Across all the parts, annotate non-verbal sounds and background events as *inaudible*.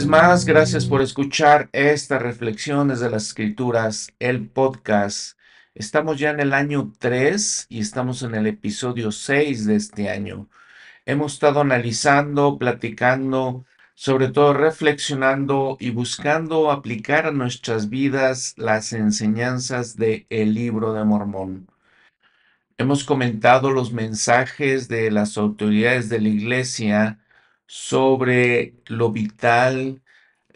vez más, gracias por escuchar estas reflexiones de las escrituras, el podcast. Estamos ya en el año 3 y estamos en el episodio 6 de este año. Hemos estado analizando, platicando, sobre todo reflexionando y buscando aplicar a nuestras vidas las enseñanzas del el libro de Mormón. Hemos comentado los mensajes de las autoridades de la iglesia sobre lo vital,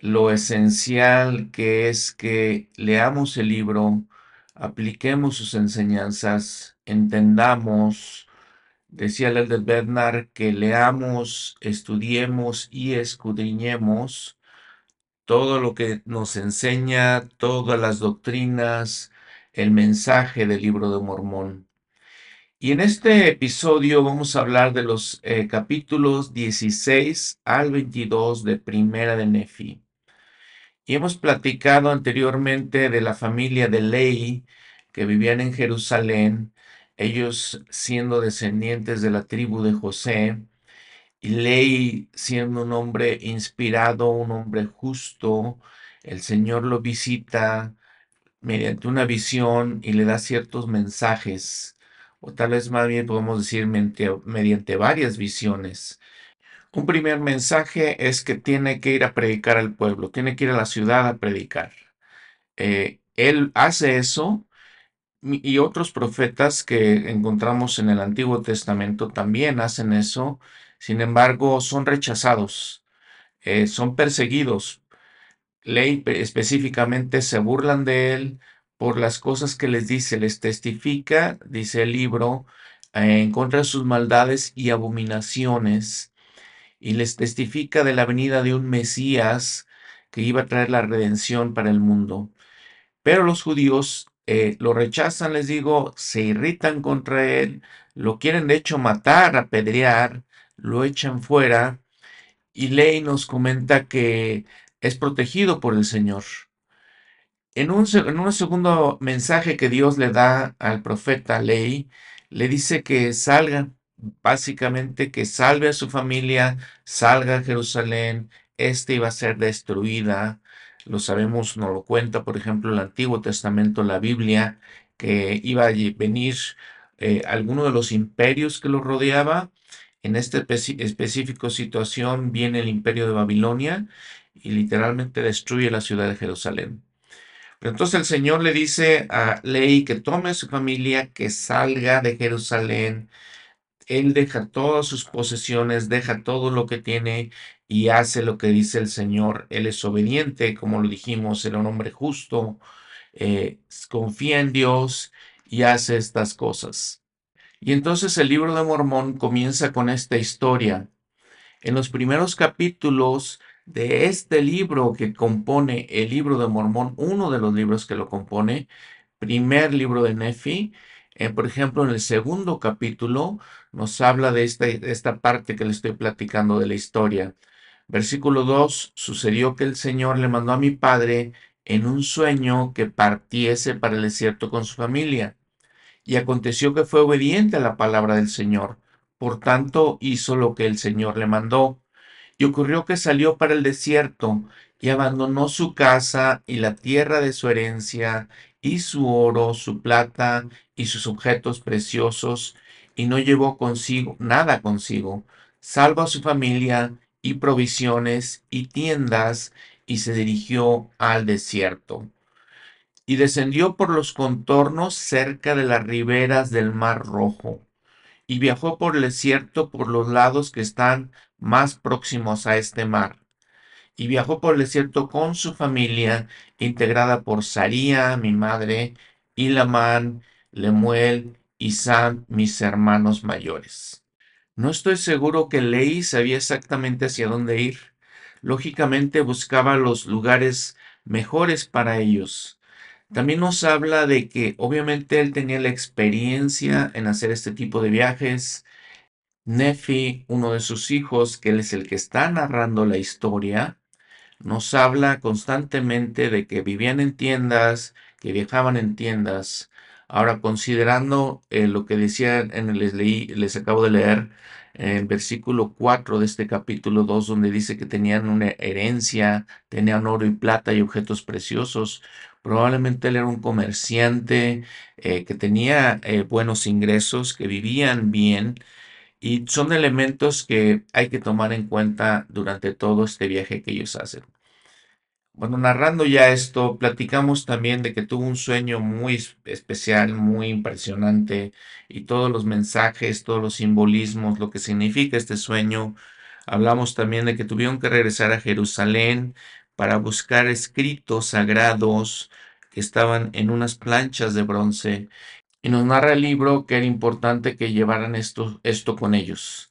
lo esencial que es que leamos el libro, apliquemos sus enseñanzas, entendamos, decía el del Bernard, que leamos, estudiemos y escudriñemos todo lo que nos enseña, todas las doctrinas, el mensaje del libro de Mormón. Y en este episodio vamos a hablar de los eh, capítulos 16 al 22 de Primera de Nefi. Y hemos platicado anteriormente de la familia de Ley que vivían en Jerusalén, ellos siendo descendientes de la tribu de José, y Ley siendo un hombre inspirado, un hombre justo, el Señor lo visita mediante una visión y le da ciertos mensajes o tal vez más bien podemos decir mediante, varias visiones. Un primer mensaje es que tiene que ir a predicar al pueblo, tiene que ir a la ciudad a predicar. Eh, él hace eso y otros profetas que encontramos en el Antiguo Testamento también hacen eso, sin embargo son rechazados, eh, son perseguidos. Ley específicamente se burlan de él, por las cosas que les dice, les testifica, dice el libro, eh, en contra sus maldades y abominaciones, y les testifica de la venida de un Mesías que iba a traer la redención para el mundo. Pero los judíos eh, lo rechazan, les digo, se irritan contra él, lo quieren de hecho matar, apedrear, lo echan fuera, y Ley nos comenta que es protegido por el Señor. En un, segundo mensaje que Dios le da al profeta Ley, le dice que salga, básicamente que salve a su familia, salga a Jerusalén, este iba a ser destruida. Lo sabemos, nos lo cuenta, por ejemplo, el Antiguo Testamento, la Biblia, que iba a venir eh, alguno de los imperios que lo rodeaba. En esta específica situación viene el imperio de Babilonia y literalmente destruye la ciudad de Jerusalén entonces el Señor le dice a Ley que tome su familia, que salga de Jerusalén. Él deja todas sus posesiones, deja todo lo que tiene y hace lo que dice el Señor. Él es obediente, como lo dijimos, era un hombre justo, eh, confía en Dios y hace estas cosas. Y entonces el libro de Mormón comienza con esta historia. En los primeros capítulos de este libro que compone el libro de Mormón, uno de los libros que lo compone, primer libro de Nefi, eh, por ejemplo, en el segundo capítulo nos habla de esta, de esta parte que le estoy platicando de la historia. Versículo 2, sucedió que el Señor le mandó a mi padre en un sueño que partiese para el desierto con su familia. Y aconteció que fue obediente a la palabra del Señor. Por tanto, hizo lo que el Señor le mandó. Y ocurrió que salió para el desierto y abandonó su casa y la tierra de su herencia y su oro, su plata y sus objetos preciosos, y no llevó consigo nada consigo, salvo a su familia y provisiones y tiendas, y se dirigió al desierto. Y descendió por los contornos cerca de las riberas del mar rojo, y viajó por el desierto por los lados que están más próximos a este mar, y viajó por el desierto con su familia, integrada por Saría, mi madre, Ilamán, Lemuel y Sam, mis hermanos mayores. No estoy seguro que Ley sabía exactamente hacia dónde ir. Lógicamente buscaba los lugares mejores para ellos. También nos habla de que obviamente él tenía la experiencia en hacer este tipo de viajes, Nefi, uno de sus hijos, que él es el que está narrando la historia, nos habla constantemente de que vivían en tiendas, que viajaban en tiendas. Ahora, considerando eh, lo que decía, en el, les leí, les acabo de leer en el versículo 4 de este capítulo 2, donde dice que tenían una herencia, tenían oro y plata y objetos preciosos. Probablemente él era un comerciante eh, que tenía eh, buenos ingresos, que vivían bien, y son elementos que hay que tomar en cuenta durante todo este viaje que ellos hacen. Bueno, narrando ya esto, platicamos también de que tuvo un sueño muy es- especial, muy impresionante, y todos los mensajes, todos los simbolismos, lo que significa este sueño. Hablamos también de que tuvieron que regresar a Jerusalén para buscar escritos sagrados que estaban en unas planchas de bronce, y nos narra el libro que era importante que llevaran esto, esto con ellos.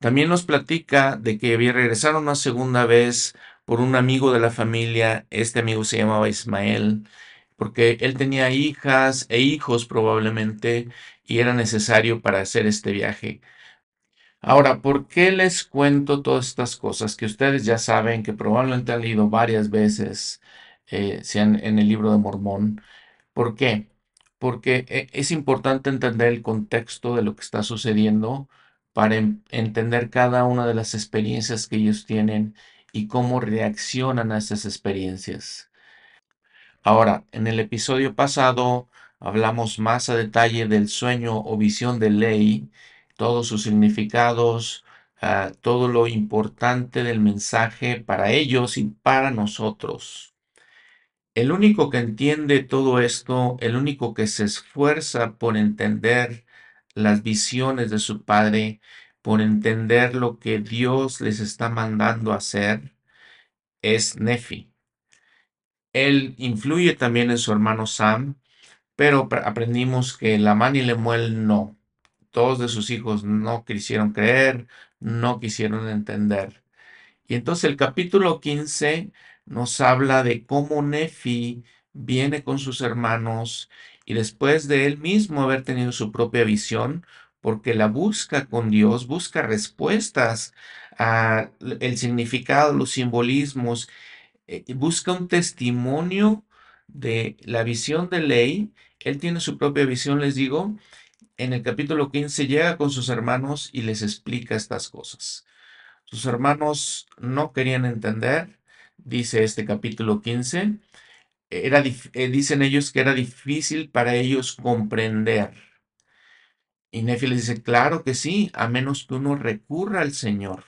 También nos platica de que regresaron una segunda vez por un amigo de la familia. Este amigo se llamaba Ismael, porque él tenía hijas e hijos probablemente y era necesario para hacer este viaje. Ahora, ¿por qué les cuento todas estas cosas que ustedes ya saben, que probablemente han leído varias veces, eh, en el libro de Mormón? ¿Por qué? Porque e- es importante entender el contexto de lo que está sucediendo para en- entender cada una de las experiencias que ellos tienen y cómo reaccionan a esas experiencias. Ahora, en el episodio pasado hablamos más a detalle del sueño o visión de ley, todos sus significados, ah, todo lo importante del mensaje para ellos y para nosotros. El único que entiende todo esto, el único que se esfuerza por entender las visiones de su padre, por entender lo que Dios les está mandando hacer, es Nefi. Él influye también en su hermano Sam, pero aprendimos que Lamán y Lemuel no. Todos de sus hijos no quisieron creer, no quisieron entender. Y entonces el capítulo 15 nos habla de cómo Nefi viene con sus hermanos y después de él mismo haber tenido su propia visión, porque la busca con Dios, busca respuestas a el significado, los simbolismos, eh, busca un testimonio de la visión de ley. Él tiene su propia visión, les digo. En el capítulo 15 llega con sus hermanos y les explica estas cosas. Sus hermanos no querían entender, dice este capítulo 15. Era, eh, dicen ellos que era difícil para ellos comprender. Y Nefi les dice, claro que sí, a menos que uno recurra al Señor.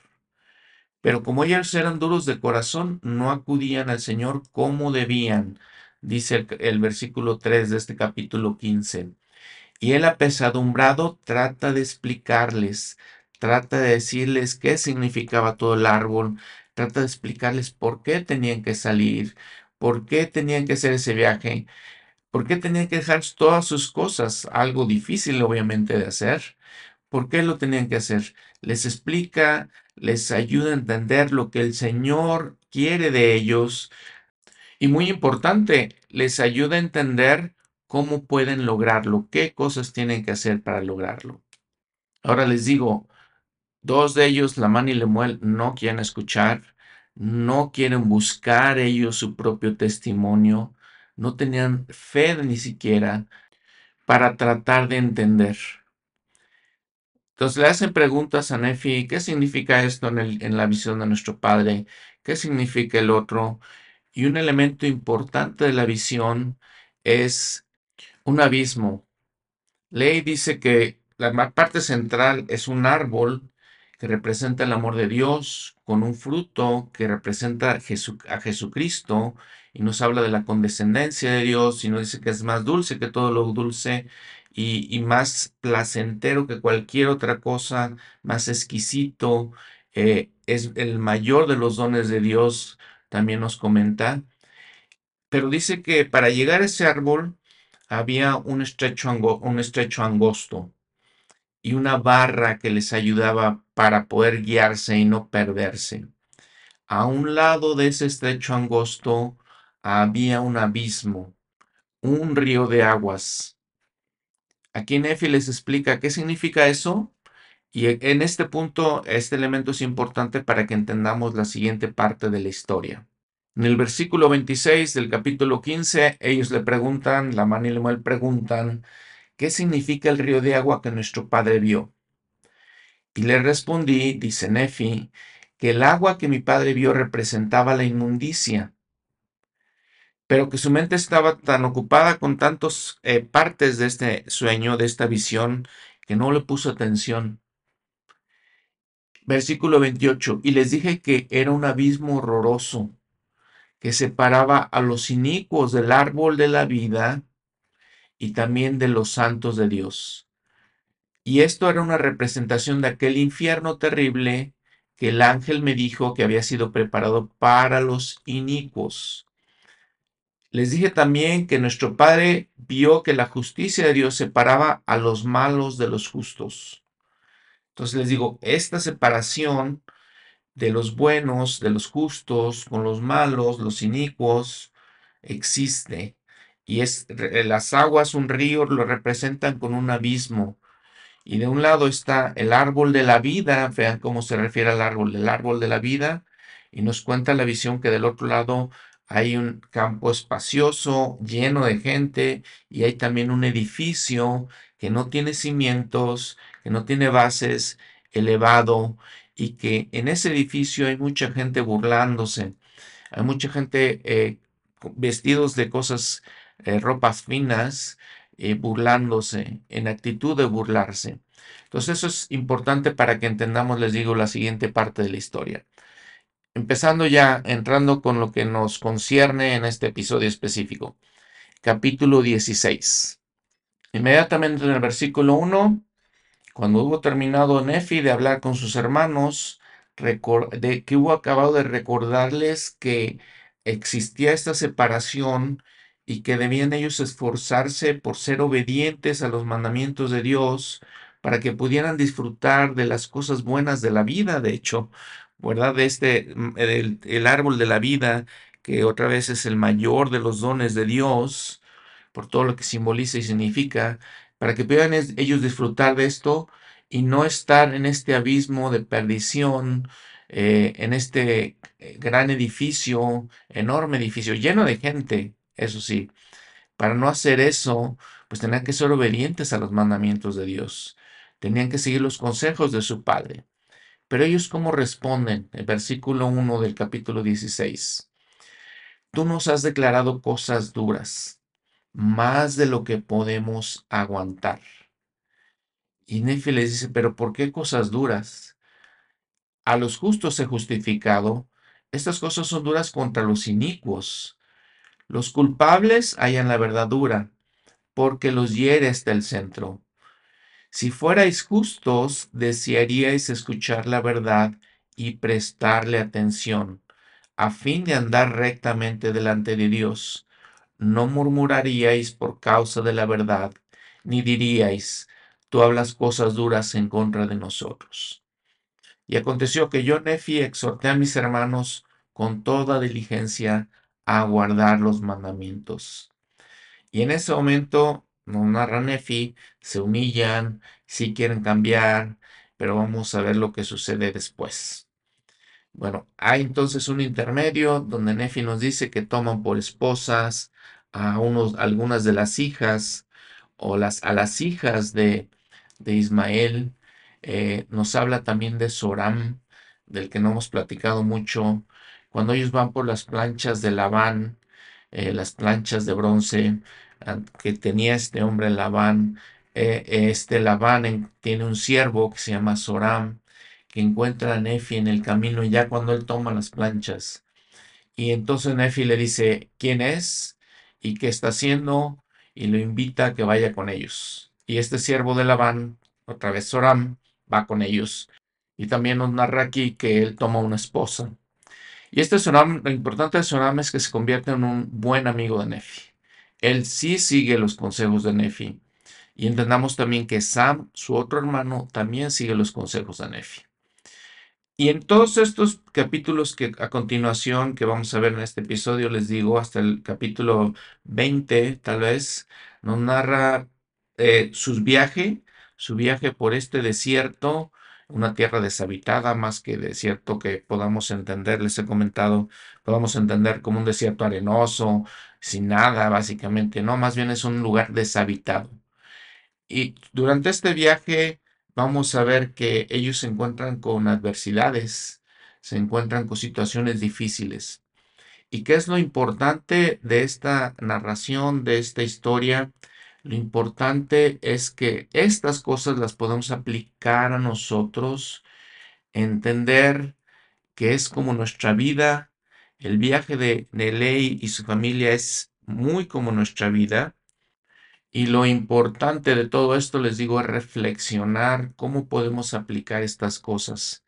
Pero como ellos eran duros de corazón, no acudían al Señor como debían, dice el, el versículo 3 de este capítulo 15. Y el apesadumbrado trata de explicarles, trata de decirles qué significaba todo el árbol, trata de explicarles por qué tenían que salir, por qué tenían que hacer ese viaje, por qué tenían que dejar todas sus cosas, algo difícil obviamente de hacer. ¿Por qué lo tenían que hacer? Les explica, les ayuda a entender lo que el Señor quiere de ellos y muy importante, les ayuda a entender cómo pueden lograrlo, qué cosas tienen que hacer para lograrlo. Ahora les digo, dos de ellos, Lamán y Lemuel, no quieren escuchar, no quieren buscar ellos su propio testimonio, no tenían fe ni siquiera para tratar de entender. Entonces le hacen preguntas a Nefi, ¿qué significa esto en, la visión de nuestro padre? ¿Qué significa el otro? Y un elemento importante de la visión es un abismo. Ley dice que la parte central es un árbol que representa el amor de Dios, con un fruto que representa a Jesu- a Jesucristo, y nos habla de la condescendencia de Dios, y nos dice que es más dulce que todo lo dulce, y, y más placentero que cualquier otra cosa, más exquisito, eh, es el mayor de los dones de Dios, también nos comenta. Pero dice que para llegar a ese árbol había un estrecho, un estrecho angosto y una barra que les ayudaba para poder guiarse y no perderse. A un lado de ese estrecho angosto había un abismo, un río de aguas. Aquí Nefi les explica qué significa eso y e- en este punto este elemento es importante para que entendamos la siguiente parte de la historia. En el versículo 26 del capítulo 15, ellos le preguntan, la y Lemuel preguntan, ¿qué significa el río de agua que nuestro padre vio? Y le respondí, dice Nefi, que el agua que mi padre vio representaba la inmundicia, pero que su mente estaba tan ocupada con tantas eh, partes de este sueño, de esta visión, que no le puso atención. Versículo 28, y les dije que era un abismo horroroso que separaba a los inicuos del árbol de la vida y también de los santos de Dios. Y esto era una representación de aquel infierno terrible que el ángel me dijo que había sido preparado para los inicuos. Les dije también que nuestro Padre vio que la justicia de Dios separaba a los malos de los justos. Entonces les digo, esta separación de los buenos, de los justos, con los malos, los inicuos, existe. Y es las aguas, un río, lo representan con un abismo. Y de un lado está el árbol de la vida, vean cómo se refiere al árbol, el árbol de la vida, y nos cuenta la visión que del otro lado hay un campo espacioso, lleno de gente, y hay también un edificio que no tiene cimientos, que no tiene bases, elevado, y que en ese edificio hay mucha gente burlándose, hay mucha gente eh, vestidos de cosas, eh, ropas finas, eh, burlándose, en actitud de burlarse. Entonces eso es importante para que entendamos, les digo, la siguiente parte de la historia. Empezando ya, entrando con lo que nos concierne en este episodio específico. Capítulo 16. Inmediatamente en el versículo 1 cuando hubo terminado Nefi de hablar con sus hermanos, de que hubo acabado de recordarles que existía esta separación y que debían ellos esforzarse por ser obedientes a los mandamientos de Dios para que pudieran disfrutar de las cosas buenas de la vida, de hecho, ¿verdad? De este, mm, el árbol de la vida, que otra vez es el mayor de los dones de Dios, por todo lo que simboliza y significa, para que puedan ellos disfrutar de esto y no estar en este abismo de perdición, eh, en este eh, gran edificio, enorme edificio, lleno de gente, eso sí. Para no hacer eso, pues tenían que ser obedientes a los mandamientos de Dios. Tenían que seguir los consejos de su Padre. Pero ellos cómo responden? El versículo 1 del capítulo 16. Tú nos has declarado cosas duras más de lo que podemos aguantar. Y Nefi les dice, pero ¿por qué cosas duras? A los justos he justificado. Estas cosas son duras contra los inicuos. Los culpables hallan la verdad dura, porque los hiere hasta el centro. Si fuerais justos, desearíais escuchar la verdad y prestarle atención, a fin de andar rectamente delante de Dios no murmuraríais por causa de la verdad, ni diríais, tú hablas cosas duras en contra de nosotros. Y aconteció que yo, Nefi, exhorté a mis hermanos con toda diligencia a guardar los mandamientos. Y en ese momento, no narra Nefi, se humillan, si quieren cambiar, pero vamos a ver lo que sucede después. Bueno, hay entonces un intermedio donde Nefi nos dice que toman por esposas a unos, algunas de las hijas o las, a las hijas de, de Ismael. Eh, nos habla también de Soram, del que no hemos platicado mucho. Cuando ellos van por las planchas de Labán, eh, las planchas de bronce ah, que tenía este hombre Labán, eh, este Labán tiene un siervo que se llama Soram, que encuentra a Nefi en el camino ya cuando él toma las planchas. Y entonces Nefi le dice, ¿quién es? ¿Y qué está haciendo? Y lo invita a que vaya con ellos. Y este siervo de Labán, otra vez Soram, va con ellos. Y también nos narra aquí que él toma una esposa. Y este lo importante de Soram es que se convierte en un buen amigo de Nefi. Él sí sigue los consejos de Nefi. Y entendamos también que Sam, su otro hermano, también sigue los consejos de Nefi. Y en todos estos capítulos que a continuación que vamos a ver en este episodio, les digo, hasta el capítulo 20 tal vez, nos narra eh, su viaje, su viaje por este desierto, una tierra deshabitada más que desierto que podamos entender, les he comentado, podamos entender como un desierto arenoso, sin nada, básicamente, no, más bien es un lugar deshabitado. Y durante este viaje vamos a ver que ellos se encuentran con adversidades, se encuentran con situaciones difíciles. ¿Y qué es lo importante de esta narración, de esta historia? Lo importante es que estas cosas las podemos aplicar a nosotros, entender que es como nuestra vida, el viaje de, de Ley y su familia es muy como nuestra vida. Y lo importante de todo esto, les digo, es reflexionar cómo podemos aplicar estas cosas,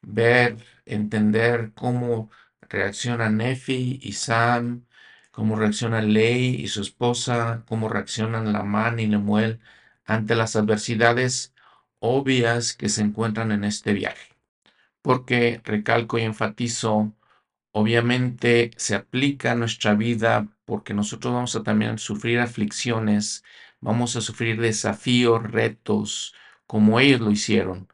ver, entender cómo reacciona Nefi y Sam, cómo reacciona Ley y su esposa, cómo reaccionan Lamán y Lemuel ante las adversidades obvias que se encuentran en este viaje. Porque, recalco y enfatizo, obviamente se aplica a nuestra vida porque nosotros vamos a también sufrir aflicciones, vamos a sufrir desafíos, retos, como ellos lo hicieron.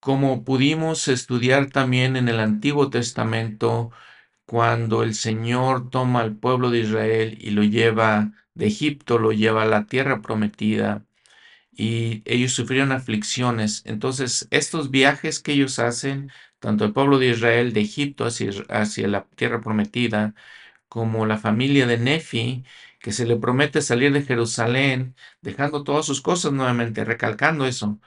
Como pudimos estudiar también en el Antiguo Testamento, cuando el Señor toma al pueblo de Israel y lo lleva de Egipto, lo lleva a la tierra prometida, y ellos sufrieron aflicciones. Entonces, estos viajes que ellos hacen, tanto el pueblo de Israel de Egipto hacia, hacia la tierra prometida, como la familia de Nefi, que se le promete salir de Jerusalén, dejando todas sus cosas nuevamente, recalcando eso,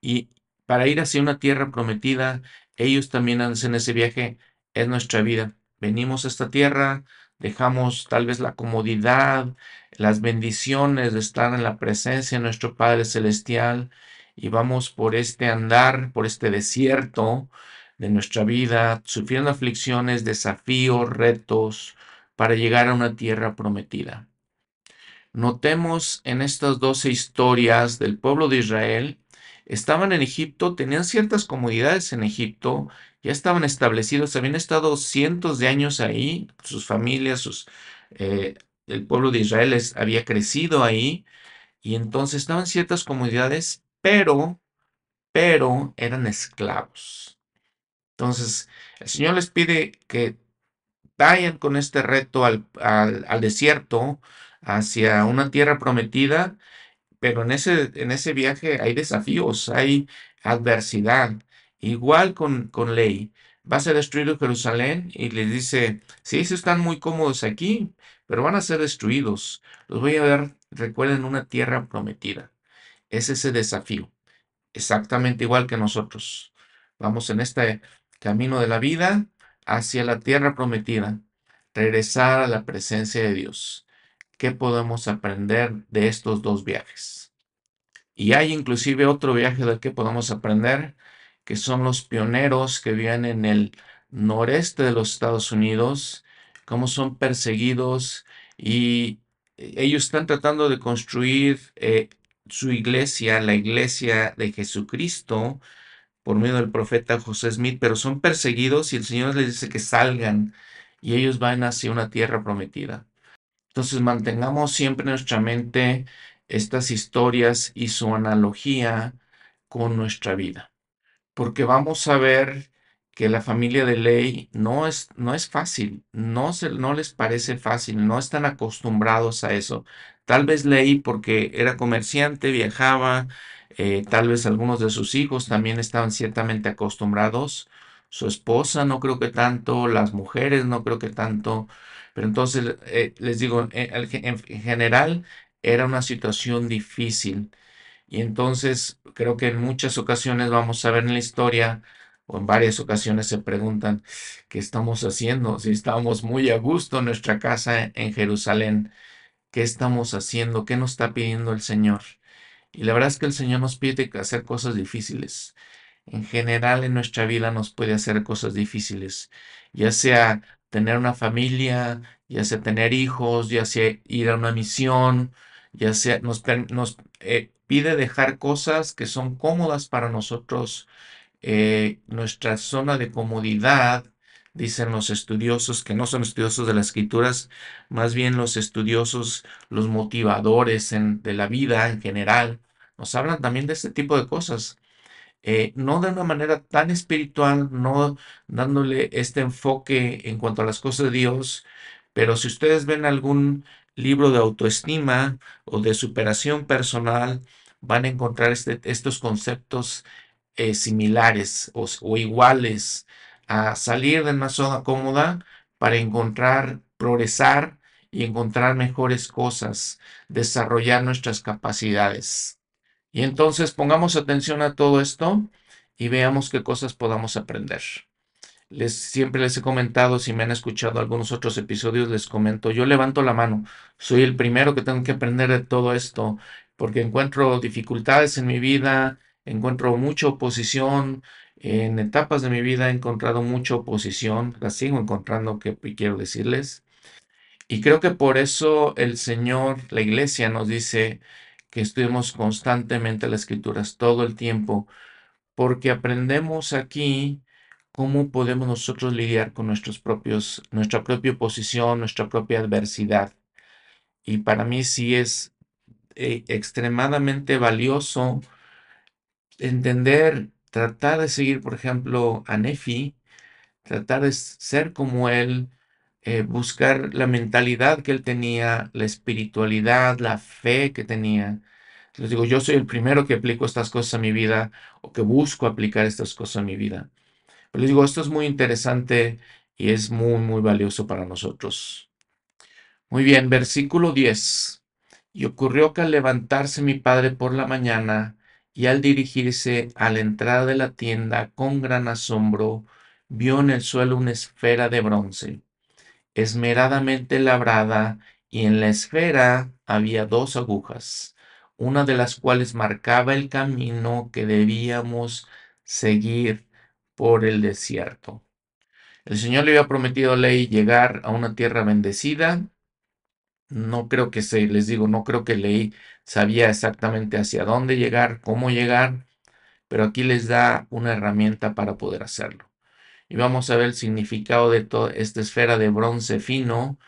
y para ir hacia una tierra prometida, ellos también hacen ese viaje, es nuestra vida. Venimos a esta tierra, dejamos tal vez la comodidad, las bendiciones de estar en la presencia de nuestro Padre Celestial y vamos por este andar, por este desierto de nuestra vida, sufriendo aflicciones, desafíos, retos, para llegar a una tierra prometida. Notemos en estas doce historias del pueblo de Israel, estaban en Egipto, tenían ciertas comodidades en Egipto, ya estaban establecidos, habían estado cientos de años ahí, sus familias, sus, eh, el pueblo de Israel había crecido ahí, y entonces estaban ciertas comodidades, pero, pero eran esclavos. Entonces, el Señor les pide que vayan con este reto al, desierto, hacia una tierra prometida, pero en ese, en ese viaje hay desafíos, hay adversidad. Igual con, con ley. Va a ser destruido Jerusalén y les dice, sí, sí están muy cómodos aquí, pero van a ser destruidos. Los voy a ver, recuerden, una tierra prometida. Es ese desafío. Exactamente igual que nosotros. Vamos en este camino de la vida hacia la tierra prometida, regresar a la presencia de Dios. ¿Qué podemos aprender de estos dos viajes? Y hay inclusive otro viaje del que podemos aprender, que son los pioneros que viven en el noreste de los Estados Unidos, cómo son perseguidos y ellos están tratando de construir eh, su iglesia, la iglesia de Jesucristo, por medio del profeta José Smith, pero son perseguidos y el Señor les dice que salgan y ellos van hacia una tierra prometida. Entonces mantengamos siempre en nuestra mente estas historias y su analogía con nuestra vida, porque vamos a ver que la familia de ley no es, no es fácil, no, se, no les parece fácil, no están acostumbrados a eso. Tal vez ley porque era comerciante, viajaba, eh, tal vez algunos de sus hijos también estaban ciertamente acostumbrados. Su esposa no creo que tanto, las mujeres no creo que tanto. Pero entonces eh, les digo, en, general era una situación difícil. Y entonces creo que en muchas ocasiones vamos a ver en la historia, o en varias ocasiones se preguntan, ¿qué estamos haciendo? Si estamos muy a gusto en nuestra casa en Jerusalén, ¿qué estamos haciendo? ¿Qué nos está pidiendo el Señor? Y la verdad es que el Señor nos pide hacer cosas difíciles. En general en nuestra vida nos puede hacer cosas difíciles, ya sea tener una familia, ya sea tener hijos, ya sea ir a una misión, ya sea nos, nos eh, pide dejar cosas que son cómodas para nosotros, eh, nuestra zona de comodidad, dicen los estudiosos, que no son estudiosos de las escrituras, más bien los estudiosos, los motivadores de la vida en general, nos hablan también de este tipo de cosas. Eh, no de una manera tan espiritual, no dándole este enfoque en cuanto a las cosas de Dios, pero si ustedes ven algún libro de autoestima o de superación personal, van a encontrar este- estos conceptos eh, similares o, o iguales a salir de una zona cómoda para encontrar, progresar y encontrar mejores cosas, desarrollar nuestras capacidades. Y entonces pongamos atención a todo esto y veamos qué cosas podamos aprender. Les, siempre les he comentado, si me han escuchado algunos otros episodios, les comento, yo levanto la mano, soy el primero que tengo que aprender de todo esto, porque encuentro dificultades en mi vida, encuentro mucha oposición, en etapas de mi vida he encontrado mucha oposición, la sigo encontrando, que quiero decirles, y creo que por eso el Señor, la iglesia nos dice que estudiemos constantemente las escrituras todo el tiempo, porque aprendemos aquí cómo podemos nosotros lidiar con nuestros propios, nuestra propia oposición, nuestra propia adversidad. Y para mí sí es eh, extremadamente valioso entender, tratar de seguir, por ejemplo, a Nefi, tratar de ser como él, eh, buscar la mentalidad que él tenía, la espiritualidad, la fe que tenía. Les digo, yo soy el primero que aplico estas cosas a mi vida o que busco aplicar estas cosas a mi vida. Pero les digo, esto es muy interesante y es muy, muy valioso para nosotros. Muy bien, versículo 10. Y ocurrió que al levantarse mi padre por la mañana y al dirigirse a la entrada de la tienda con gran asombro, vio en el suelo una esfera de bronce, esmeradamente labrada, y en la esfera había dos agujas, una de las cuales marcaba el camino que debíamos seguir por el desierto. El Señor le había prometido a Ley llegar a una tierra bendecida. No creo que se, les digo, no creo que Ley sabía exactamente hacia dónde llegar, cómo llegar, pero aquí les da una herramienta para poder hacerlo. Y vamos a ver el significado de toda esta esfera de bronce fino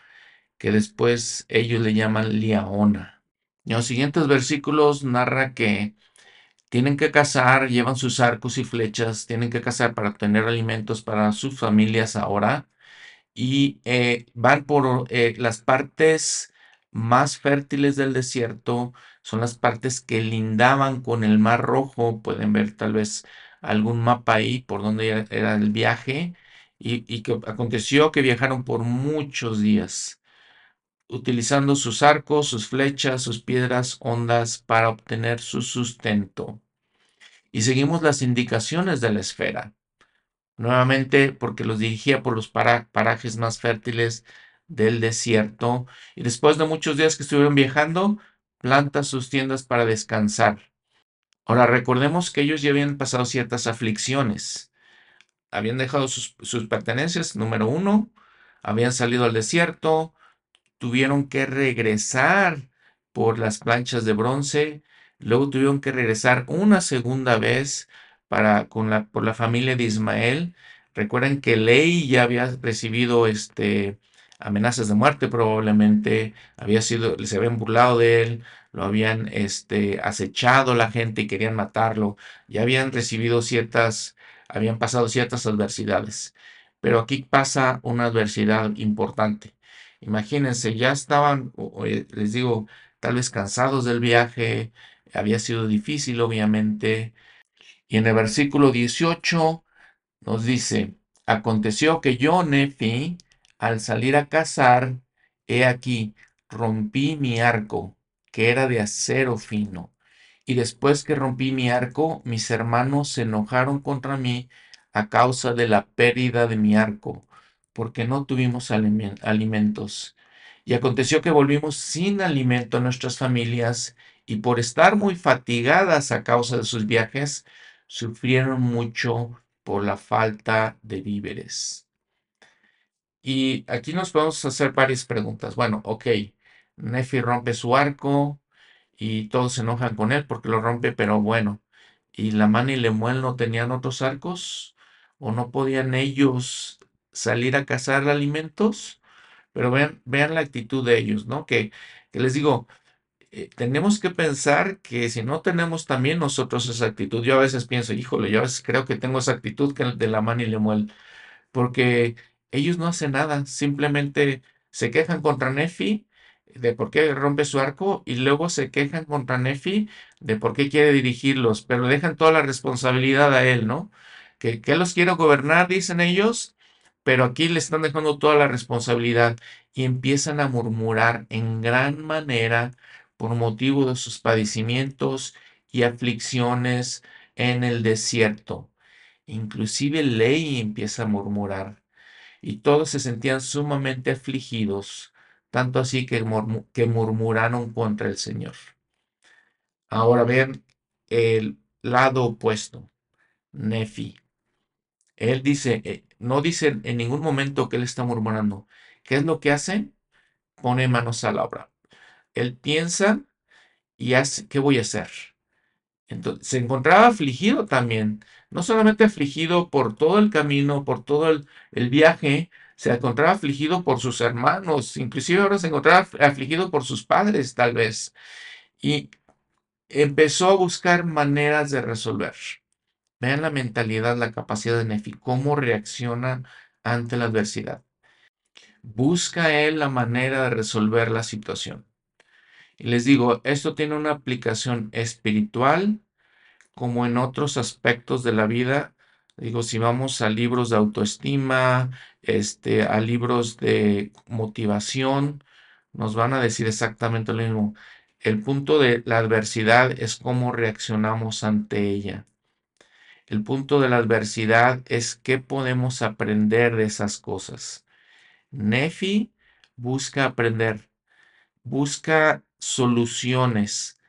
que después ellos le llaman liaona. En los siguientes versículos narra que tienen que cazar, llevan sus arcos y flechas, tienen que cazar para obtener alimentos para sus familias ahora y eh, van por eh, las partes más fértiles del desierto, son las partes que lindaban con el Mar Rojo, pueden ver tal vez algún mapa ahí por donde era el viaje y, y que aconteció que viajaron por muchos días utilizando sus arcos, sus flechas, sus piedras hondas para obtener su sustento. Y seguimos las indicaciones de la esfera. Nuevamente porque los dirigía por los parajes más fértiles del desierto. Y después de muchos días que estuvieron viajando, planta sus tiendas para descansar. Ahora recordemos que ellos ya habían pasado ciertas aflicciones. Habían dejado sus, pertenencias, número uno, habían salido al desierto, tuvieron que regresar por las planchas de bronce, luego tuvieron que regresar una segunda vez para, con la, por la familia de Ismael. Recuerden que Ley ya había recibido este, amenazas de muerte probablemente, había sido, se habían burlado de él, lo habían este, acechado la gente y querían matarlo, ya habían recibido ciertas, habían pasado ciertas adversidades. Pero aquí pasa una adversidad importante. Imagínense, ya estaban, eh, les digo, tal vez cansados del viaje, había sido difícil, obviamente. Y en el versículo 18 nos dice, aconteció que yo, Nefi, al salir a cazar, he aquí, rompí mi arco, que era de acero fino. Y después que rompí mi arco, mis hermanos se enojaron contra mí a causa de la pérdida de mi arco porque no tuvimos alimentos. Y aconteció que volvimos sin alimento a nuestras familias y por estar muy fatigadas a causa de sus viajes, sufrieron mucho por la falta de víveres. Y aquí nos podemos hacer varias preguntas. Bueno, ok, Nefi rompe su arco y todos se enojan con él porque lo rompe, pero bueno, ¿y la mano y Lemuel no tenían otros arcos? ¿O no podían ellos salir a cazar alimentos, pero vean, vean la actitud de ellos, ¿no? Que, que les digo, eh, tenemos que pensar que si no tenemos también nosotros esa actitud, yo a veces pienso, híjole, yo a veces creo que tengo esa actitud que de la mano y Lemuel, porque ellos no hacen nada, simplemente se quejan contra Nefi de por qué rompe su arco y luego se quejan contra Nefi de por qué quiere dirigirlos, pero dejan toda la responsabilidad a él, ¿no? Que, que los quiere gobernar, dicen ellos, pero aquí le están dejando toda la responsabilidad y empiezan a murmurar en gran manera por motivo de sus padecimientos y aflicciones en el desierto. Inclusive Ley empieza a murmurar y todos se sentían sumamente afligidos, tanto así que, murmuraron contra el Señor. Ahora ven el lado opuesto, Nefi. Él dice, eh, no dice en ningún momento que él está murmurando. ¿Qué es lo que hace? Pone manos a la obra. Él piensa y hace, ¿qué voy a hacer? Entonces, se encontraba afligido también, no solamente afligido por todo el camino, por todo el viaje, se encontraba afligido por sus hermanos, inclusive ahora se encontraba afligido por sus padres tal vez. Y empezó a buscar maneras de resolver. Vean la mentalidad, la capacidad de Nefi, cómo reacciona ante la adversidad. Busca él la manera de resolver la situación. Y les digo, esto tiene una aplicación espiritual como en otros aspectos de la vida. Digo, si vamos a libros de autoestima, este, a libros de motivación, nos van a decir exactamente lo mismo. El punto de la adversidad es cómo reaccionamos ante ella. El punto de la adversidad es qué podemos aprender de esas cosas. Nefi busca aprender, busca soluciones.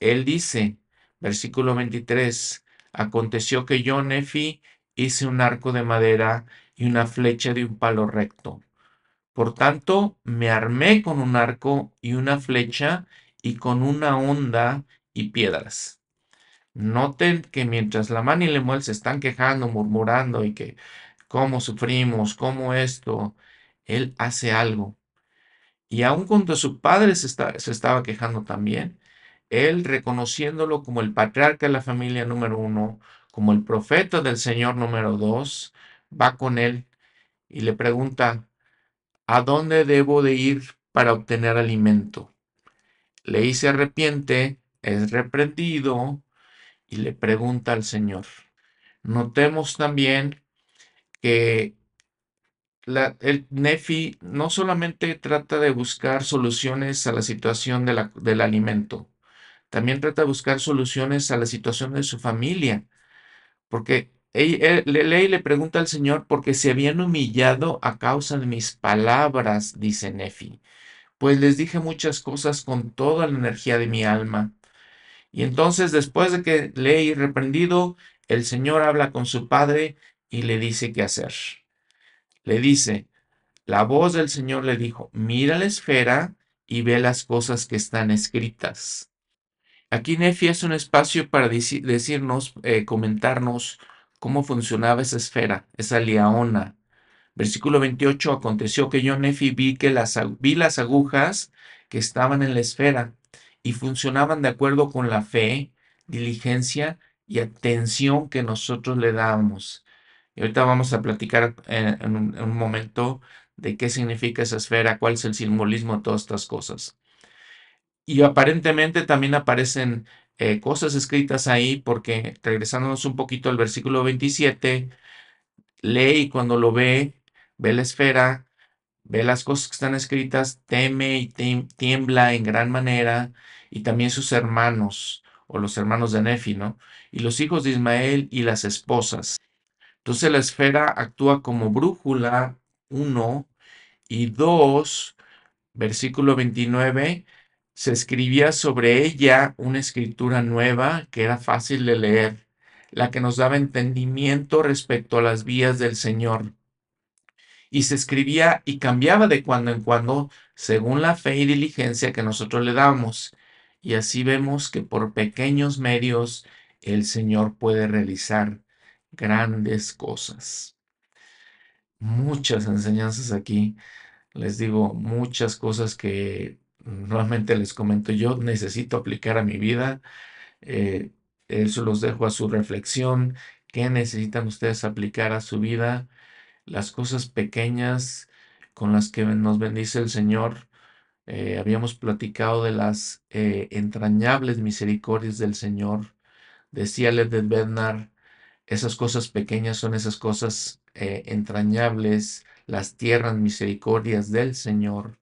Él dice, versículo 23, aconteció que yo, Nefi, hice un arco de madera y una flecha de un palo recto. Por tanto, me armé con un arco y una flecha y con una onda y piedras. Noten que mientras la mano y Lemuel se están quejando, murmurando y que cómo sufrimos, cómo esto, él hace algo. Y aun cuando su padre se, se estaba quejando también, él reconociéndolo como el patriarca de la familia número uno, como el profeta del Señor número dos, va con él y le pregunta, ¿a dónde debo de ir para obtener alimento? Le se arrepiente, es reprendido, y le pregunta al Señor. Notemos también que el Nefi no solamente trata de buscar soluciones a la situación del alimento, también trata de buscar soluciones a la situación de su familia, porque él, le, le pregunta al Señor porque se habían humillado a causa de mis palabras, dice Nefi. Pues les dije muchas cosas con toda la energía de mi alma. Y entonces, después de que le he reprendido, el Señor habla con su padre y le dice qué hacer. Le dice, la voz del Señor le dijo, mira la esfera y ve las cosas que están escritas. Aquí Nefi es un espacio para decirnos, eh, comentarnos cómo funcionaba esa esfera, esa liaona. Versículo 28, aconteció que yo, Nefi, vi, que las, vi las agujas que estaban en la esfera y funcionaban de acuerdo con la fe, diligencia y atención que nosotros le damos. Y ahorita vamos a platicar en, un, momento de qué significa esa esfera, cuál es el simbolismo de todas estas cosas. Y aparentemente también aparecen eh, cosas escritas ahí porque regresándonos un poquito al versículo 27, lee y cuando lo ve, ve la esfera, ve las cosas que están escritas, teme y tiembla en gran manera, y también sus hermanos, o los hermanos de Nefi, ¿no? Y los hijos de Ismael y las esposas. Entonces la esfera actúa como brújula, uno, y dos, versículo 29, se escribía sobre ella una escritura nueva que era fácil de leer, la que nos daba entendimiento respecto a las vías del Señor y se escribía y cambiaba de cuando en cuando según la fe y diligencia que nosotros le damos. Y así vemos que por pequeños medios el Señor puede realizar grandes cosas. Muchas enseñanzas aquí. Les digo, muchas cosas que nuevamente les comento, yo necesito aplicar a mi vida. Eh, eso los dejo a su reflexión. ¿Qué necesitan ustedes aplicar a su vida? Las cosas pequeñas con las que nos bendice el Señor. Eh, habíamos platicado de las eh, entrañables misericordias del Señor. Decía Led Bednar, esas cosas pequeñas son esas cosas eh, entrañables, las tierras misericordias del Señor.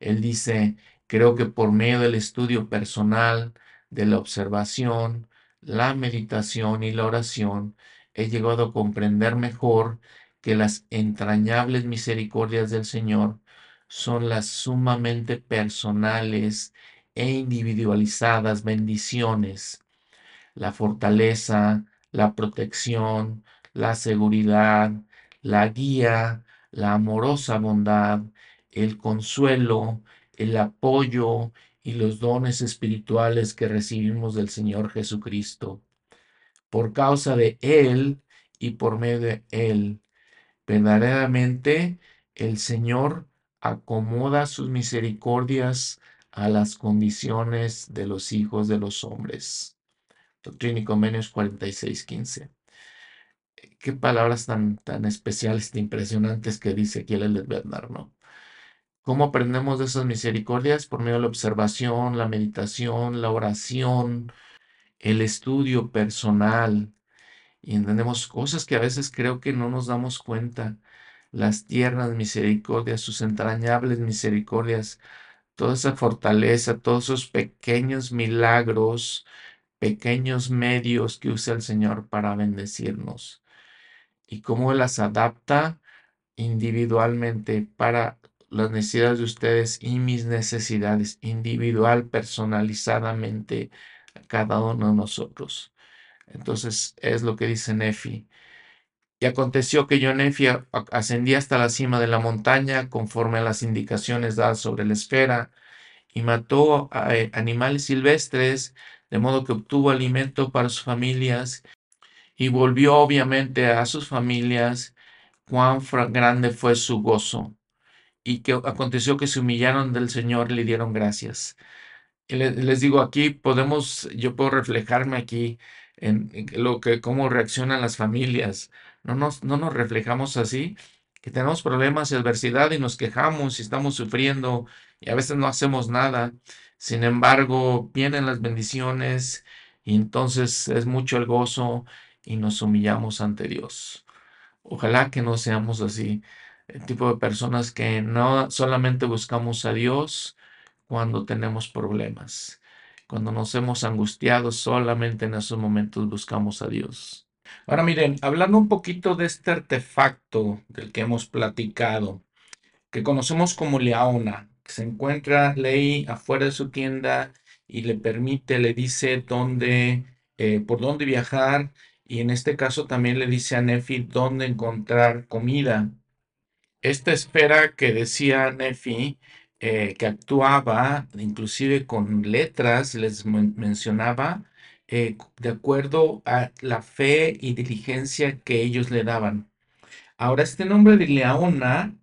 Él dice, creo que por medio del estudio personal, de la observación, la meditación y la oración, he llegado a comprender mejor que las entrañables misericordias del Señor son las sumamente personales e individualizadas bendiciones, la fortaleza, la protección, la seguridad, la guía, la amorosa bondad, el consuelo, el apoyo y los dones espirituales que recibimos del Señor Jesucristo. Por causa de Él y por medio de Él, verdaderamente el Señor acomoda sus misericordias a las condiciones de los hijos de los hombres. Doctrina y Convenios 46:15. Qué palabras tan, tan especiales, tan impresionantes que dice aquí el Bernard, ¿no? ¿Cómo aprendemos de esas misericordias? Por medio de la observación, la meditación, la oración, el estudio personal. Y entendemos cosas que a veces creo que no nos damos cuenta. Las tiernas misericordias, sus entrañables misericordias, toda esa fortaleza, todos esos pequeños milagros, pequeños medios que usa el Señor para bendecirnos. Y cómo las adapta individualmente para las necesidades de ustedes y mis necesidades, individual, personalizadamente, a cada uno de nosotros. Entonces es lo que dice Nefi. Y aconteció que yo, Nefi, ascendí hasta la cima de la montaña conforme a las indicaciones dadas sobre la esfera y mató a eh, animales silvestres, de modo que obtuvo alimento para sus familias y volvió obviamente a sus familias. Cuán grande fue su gozo y que aconteció que se humillaron del Señor le dieron gracias. Les, digo, aquí podemos, yo puedo reflejarme aquí en, lo que, cómo reaccionan las familias. No nos, no nos reflejamos así, que tenemos problemas y adversidad y nos quejamos y estamos sufriendo y a veces no hacemos nada. Sin embargo, vienen las bendiciones y entonces es mucho el gozo y nos humillamos ante Dios. Ojalá que no seamos así el tipo de personas que no solamente buscamos a Dios cuando tenemos problemas. Cuando nos hemos angustiado, solamente en esos momentos buscamos a Dios. Ahora miren, hablando un poquito de este artefacto del que hemos platicado, que conocemos como Leona, que se encuentra Ley afuera de su tienda y le permite, le dice dónde, eh, por dónde viajar y en este caso también le dice a Nefi dónde encontrar comida esta esfera que decía Nefi, eh, que actuaba inclusive con letras, les mencionaba, eh, de acuerdo a la fe y diligencia que ellos le daban. Ahora, este nombre de Leona,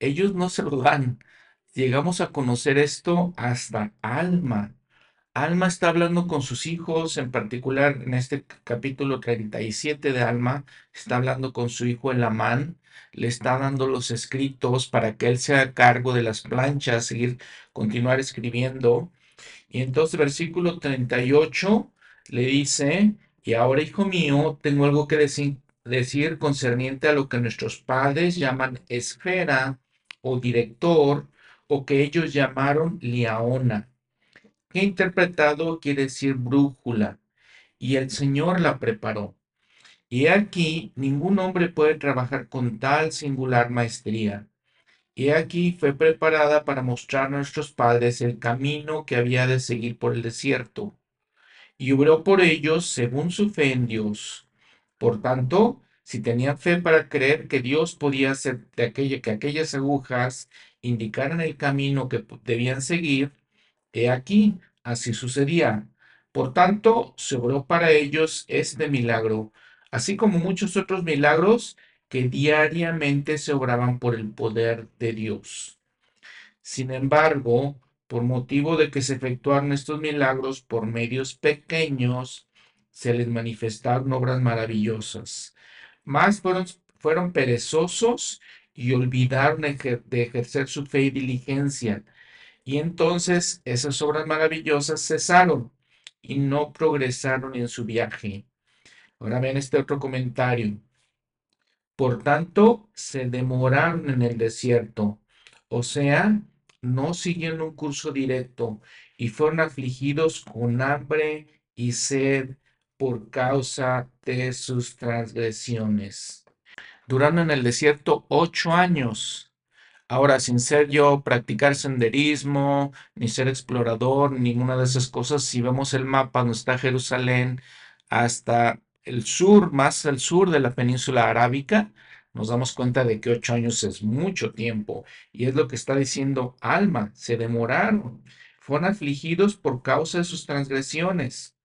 ellos no se lo dan. Llegamos a conocer esto hasta Alma. Alma está hablando con sus hijos, en particular en este capítulo 37 de Alma, está hablando con su hijo Elamán, le está dando los escritos para que él se haga cargo de las planchas, seguir, continuar escribiendo. Y entonces versículo 38 le dice, y ahora hijo mío, tengo algo que decir, decir concerniente a lo que nuestros padres llaman esfera o director, o que ellos llamaron liaona que interpretado quiere decir brújula, y el Señor la preparó. Y aquí ningún hombre puede trabajar con tal singular maestría. Y aquí fue preparada para mostrar a nuestros padres el camino que había de seguir por el desierto. Y obró por ellos según su fe en Dios. Por tanto, si tenían fe para creer que Dios podía hacer de que aquellas agujas indicaran el camino que debían seguir, He aquí, así sucedía. Por tanto, se obró para ellos este milagro, así como muchos otros milagros que diariamente se obraban por el poder de Dios. Sin embargo, por motivo de que se efectuaron estos milagros por medios pequeños, se les manifestaron obras maravillosas. Más fueron, fueron perezosos y olvidaron de ejercer su fe y diligencia. Y entonces esas obras maravillosas cesaron y no progresaron en su viaje. Ahora ven este otro comentario. Por tanto, se demoraron en el desierto, o sea, no siguieron un curso directo y fueron afligidos con hambre y sed por causa de sus transgresiones. Duraron en el desierto ocho años. Ahora, sin ser yo practicar senderismo, ni ser explorador, ninguna de esas cosas, si vemos el mapa donde está Jerusalén hasta el sur, más al sur de la península arábica, nos damos cuenta de que ocho años es mucho tiempo. Y es lo que está diciendo Alma, se demoraron, fueron afligidos por causa de sus transgresiones.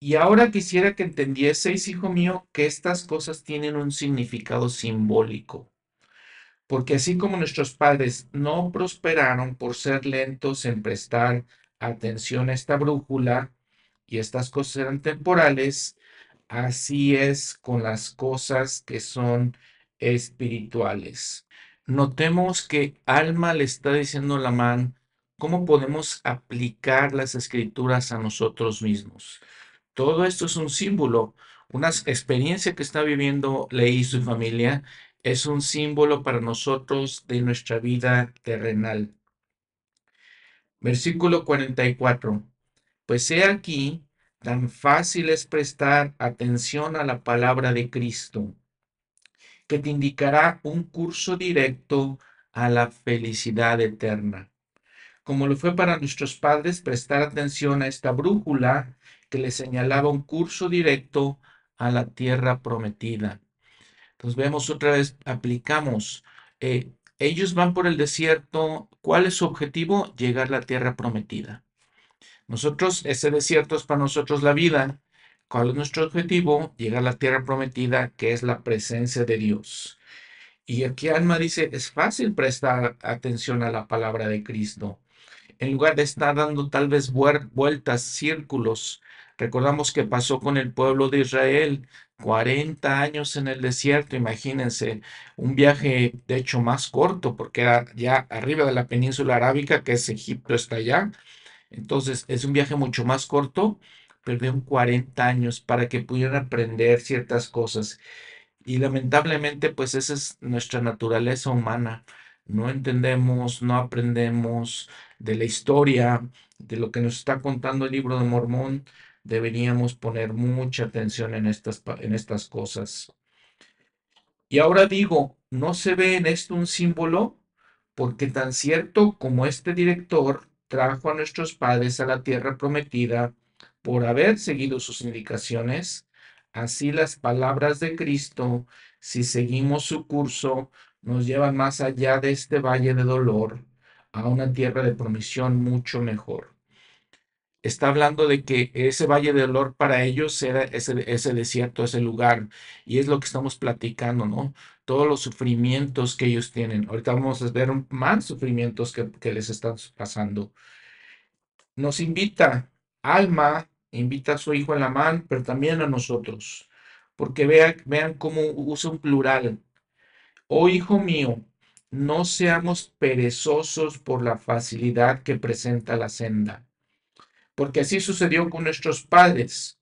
Y ahora quisiera que entendieseis, hijo mío, que estas cosas tienen un significado simbólico. Porque así como nuestros padres no prosperaron por ser lentos en prestar atención a esta brújula, y estas cosas eran temporales, Así es con las cosas que son espirituales. Notemos que Alma le está diciendo a Lamán cómo podemos aplicar las escrituras a nosotros mismos. Todo esto es un símbolo, una experiencia que está viviendo Ley y su familia es un símbolo para nosotros de nuestra vida terrenal. Versículo 44. Pues he aquí Tan fácil es prestar atención a la palabra de Cristo, que te indicará un curso directo a la felicidad eterna. Como lo fue para nuestros padres prestar atención a esta brújula que les señalaba un curso directo a la tierra prometida. Entonces vemos otra vez, aplicamos. Eh, ellos van por el desierto. ¿Cuál es su objetivo? Llegar a la tierra prometida. Nosotros, ese desierto es para nosotros la vida. ¿Cuál es nuestro objetivo? Llegar a la tierra prometida, que es la presencia de Dios. Y aquí Alma dice, es fácil prestar atención a la palabra de Cristo. En lugar de estar dando tal vez vueltas, círculos. Recordamos que pasó con el pueblo de Israel, 40 años en el desierto, imagínense, un viaje de hecho más corto, porque era ya arriba de la península arábica, que es Egipto, está allá, entonces, es un viaje mucho más corto, perdieron 40 años para que pudieran aprender ciertas cosas. Y lamentablemente, pues esa es nuestra naturaleza humana. No entendemos, no aprendemos de la historia, de lo que nos está contando el libro de Mormón. Deberíamos poner mucha atención en estas, en estas cosas. Y ahora digo, ¿no se ve en esto un símbolo? Porque tan cierto como este director trajo a nuestros padres a la tierra prometida por haber seguido sus indicaciones, así las palabras de Cristo, si seguimos su curso, nos llevan más allá de este valle de dolor a una tierra de promisión mucho mejor. Está hablando de que ese valle de dolor para ellos era ese, ese desierto, ese lugar, y es lo que estamos platicando, ¿no? Todos los sufrimientos que ellos tienen. Ahorita vamos a ver más sufrimientos que, les están pasando. Nos invita, Alma invita a su hijo en la mano, pero también a nosotros, porque vean, vean cómo usa un plural. Oh hijo mío, no seamos perezosos por la facilidad que presenta la senda, porque así sucedió con nuestros padres,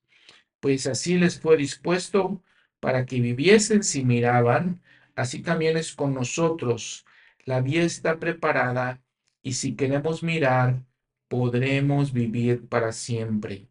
pues así les fue dispuesto para que viviesen si miraban, así también es con nosotros. La vía está preparada y si queremos mirar, podremos vivir para siempre.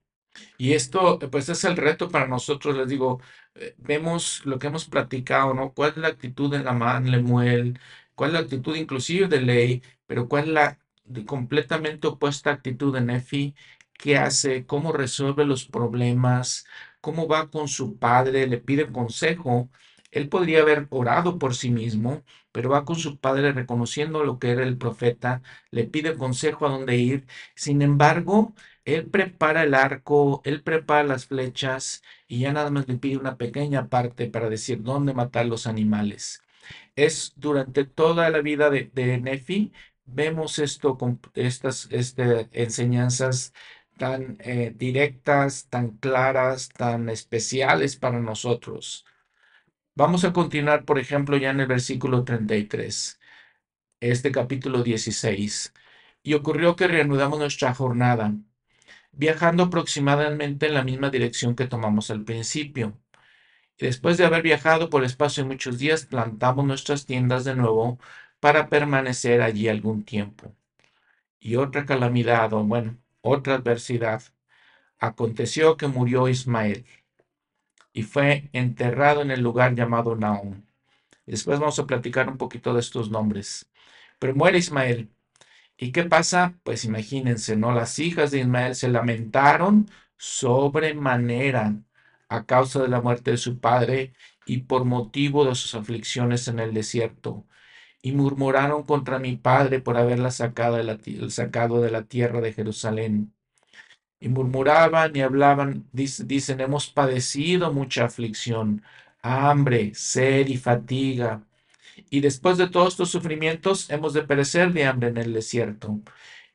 Y esto, pues es el reto para nosotros, les digo, eh, vemos lo que hemos platicado, ¿no? ¿Cuál es la actitud de la man Lemuel? ¿Cuál es la actitud inclusive de Ley? Pero ¿cuál es la completamente opuesta actitud de Nefi? ¿Qué hace? ¿Cómo resuelve los problemas? ¿Cómo va con su padre? ¿Le pide consejo? Él podría haber orado por sí mismo, pero va con su padre reconociendo lo que era el profeta, le pide consejo a dónde ir. Sin embargo, él prepara el arco, él prepara las flechas y ya nada más le pide una pequeña parte para decir dónde matar los animales. Es durante toda la vida de, Nefi vemos esto con estas este, enseñanzas tan eh, directas, tan claras, tan especiales para nosotros. Vamos a continuar, por ejemplo, ya en el versículo 33, este capítulo 16. Y ocurrió que reanudamos nuestra jornada, viajando aproximadamente en la misma dirección que tomamos al principio. Después de haber viajado por espacio de muchos días, plantamos nuestras tiendas de nuevo para permanecer allí algún tiempo. Y otra calamidad, o bueno, otra adversidad. Aconteció que murió Ismael y fue enterrado en el lugar llamado Naum. después vamos a platicar un poquito de estos nombres. Pero muere Ismael. ¿Y qué pasa? Pues imagínense, ¿no? Las hijas de Ismael se lamentaron sobremanera a causa de la muerte de su padre y por motivo de sus aflicciones en el desierto y murmuraron contra mi padre por haberla sacado sacado de la tierra de Jerusalén. Y murmuraban y hablaban, dicen, hemos padecido mucha aflicción, hambre, sed y fatiga. Y después de todos estos sufrimientos hemos de perecer de hambre en el desierto.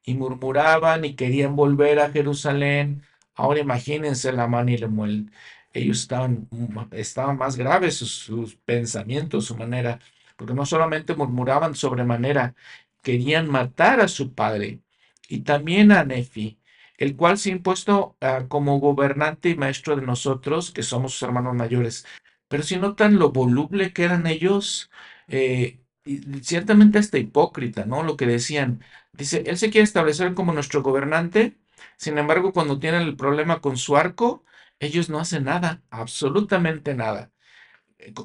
Y murmuraban y querían volver a Jerusalén. Ahora imagínense la mano y Lemuel. Ellos estaban, estaban más graves sus, sus pensamientos, su manera porque no solamente murmuraban sobremanera, querían matar a su padre y también a Nefi, el cual se ha impuesto ah, como gobernante y maestro de nosotros, que somos sus hermanos mayores. Pero si notan lo voluble que eran ellos, eh, y ciertamente hasta hipócrita, ¿no? Lo que decían. Dice, él se quiere establecer como nuestro gobernante, sin embargo, cuando tienen el problema con su arco, ellos no hacen nada, absolutamente nada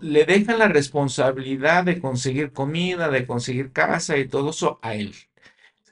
le dejan la responsabilidad de conseguir comida, de conseguir casa y todo eso a él.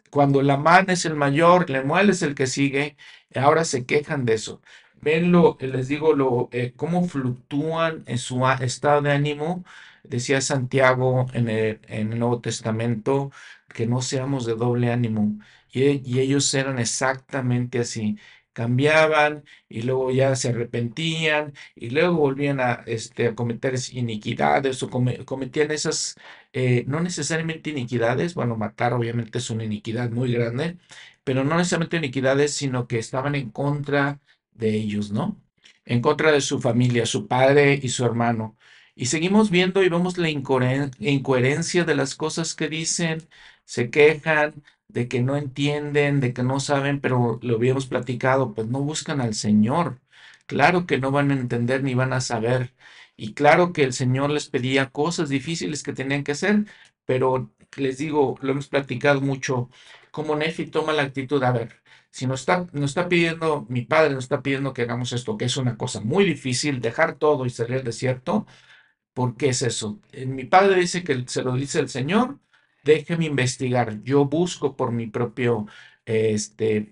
Cuando la man es el mayor, Lemuel es el que sigue, ahora se quejan de eso. Ven lo, les digo, lo, eh, cómo fluctúan en su estado de ánimo. Decía Santiago en el, Nuevo Testamento que no seamos de doble ánimo. Y ellos eran exactamente así cambiaban y luego ya se arrepentían y luego volvían a, este, a cometer iniquidades o cometían esas, eh, no necesariamente iniquidades, bueno, matar obviamente es una iniquidad muy grande, pero no necesariamente iniquidades, sino que estaban en contra de ellos, ¿no? En contra de su familia, su padre y su hermano. Y seguimos viendo y vemos la incoherencia de las cosas que dicen, se quejan, de que no entienden, de que no saben, pero lo habíamos platicado, pues no buscan al Señor. Claro que no van a entender ni van a saber. Y claro que el Señor les pedía cosas difíciles que tenían que hacer, pero les digo, lo hemos platicado mucho, como Nefi toma la actitud, a ver, si nos está, está pidiendo, mi padre nos está pidiendo que hagamos esto, que es una cosa muy difícil, dejar todo y salir al desierto, ¿por qué es eso? Eh, mi padre dice que se lo dice el Señor, déjeme investigar, yo busco por mi propio, este,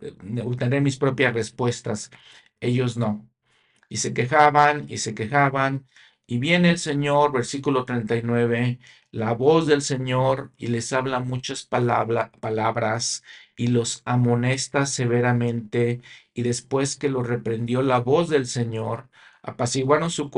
tener mis propias respuestas. Ellos no. Y se quejaban y se quejaban. Y viene el Señor, versículo 39, la voz del Señor y les habla muchas palabras y los amonesta severamente. Y después que lo reprendió la voz del Señor, apaciguaron su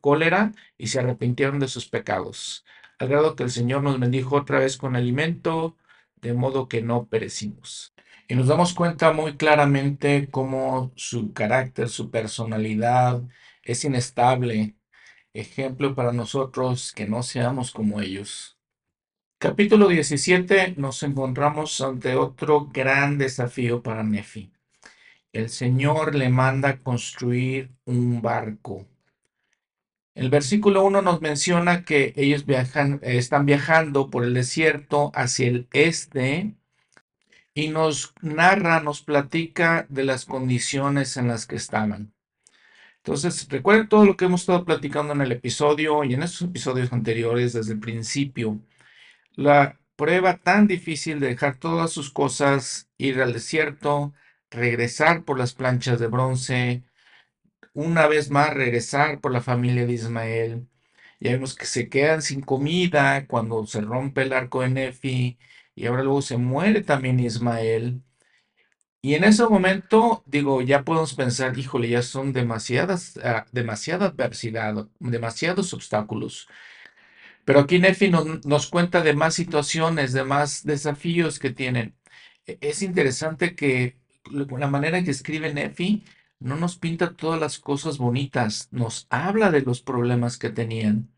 cólera y se arrepintieron de sus pecados al grado que el Señor nos bendijo otra vez con alimento, de modo que no perecimos. Y nos damos cuenta muy claramente cómo su carácter, su personalidad es inestable. Ejemplo para nosotros que no seamos como ellos. Capítulo 17 nos encontramos ante otro gran desafío para Nefi. El Señor le manda construir un barco. El versículo 1 nos menciona que ellos viajan, están viajando por el desierto hacia el este y nos narra, nos platica de las condiciones en las que estaban. Entonces, recuerden todo lo que hemos estado platicando en el episodio y en estos episodios anteriores desde el principio. La prueba tan difícil de dejar todas sus cosas, ir al desierto, regresar por las planchas de bronce, una vez más regresar por la familia de Ismael. Ya vemos que se quedan sin comida cuando se rompe el arco de Nefi y ahora luego se muere también Ismael. Y en ese momento, digo, ya podemos pensar, híjole, ya son demasiadas, ah, demasiada adversidad, demasiados obstáculos. Pero aquí Nefi nos, cuenta de más situaciones, de más desafíos que tienen. E- Es interesante que la manera que escribe Nefi no nos pinta todas las cosas bonitas, nos habla de los problemas que tenían.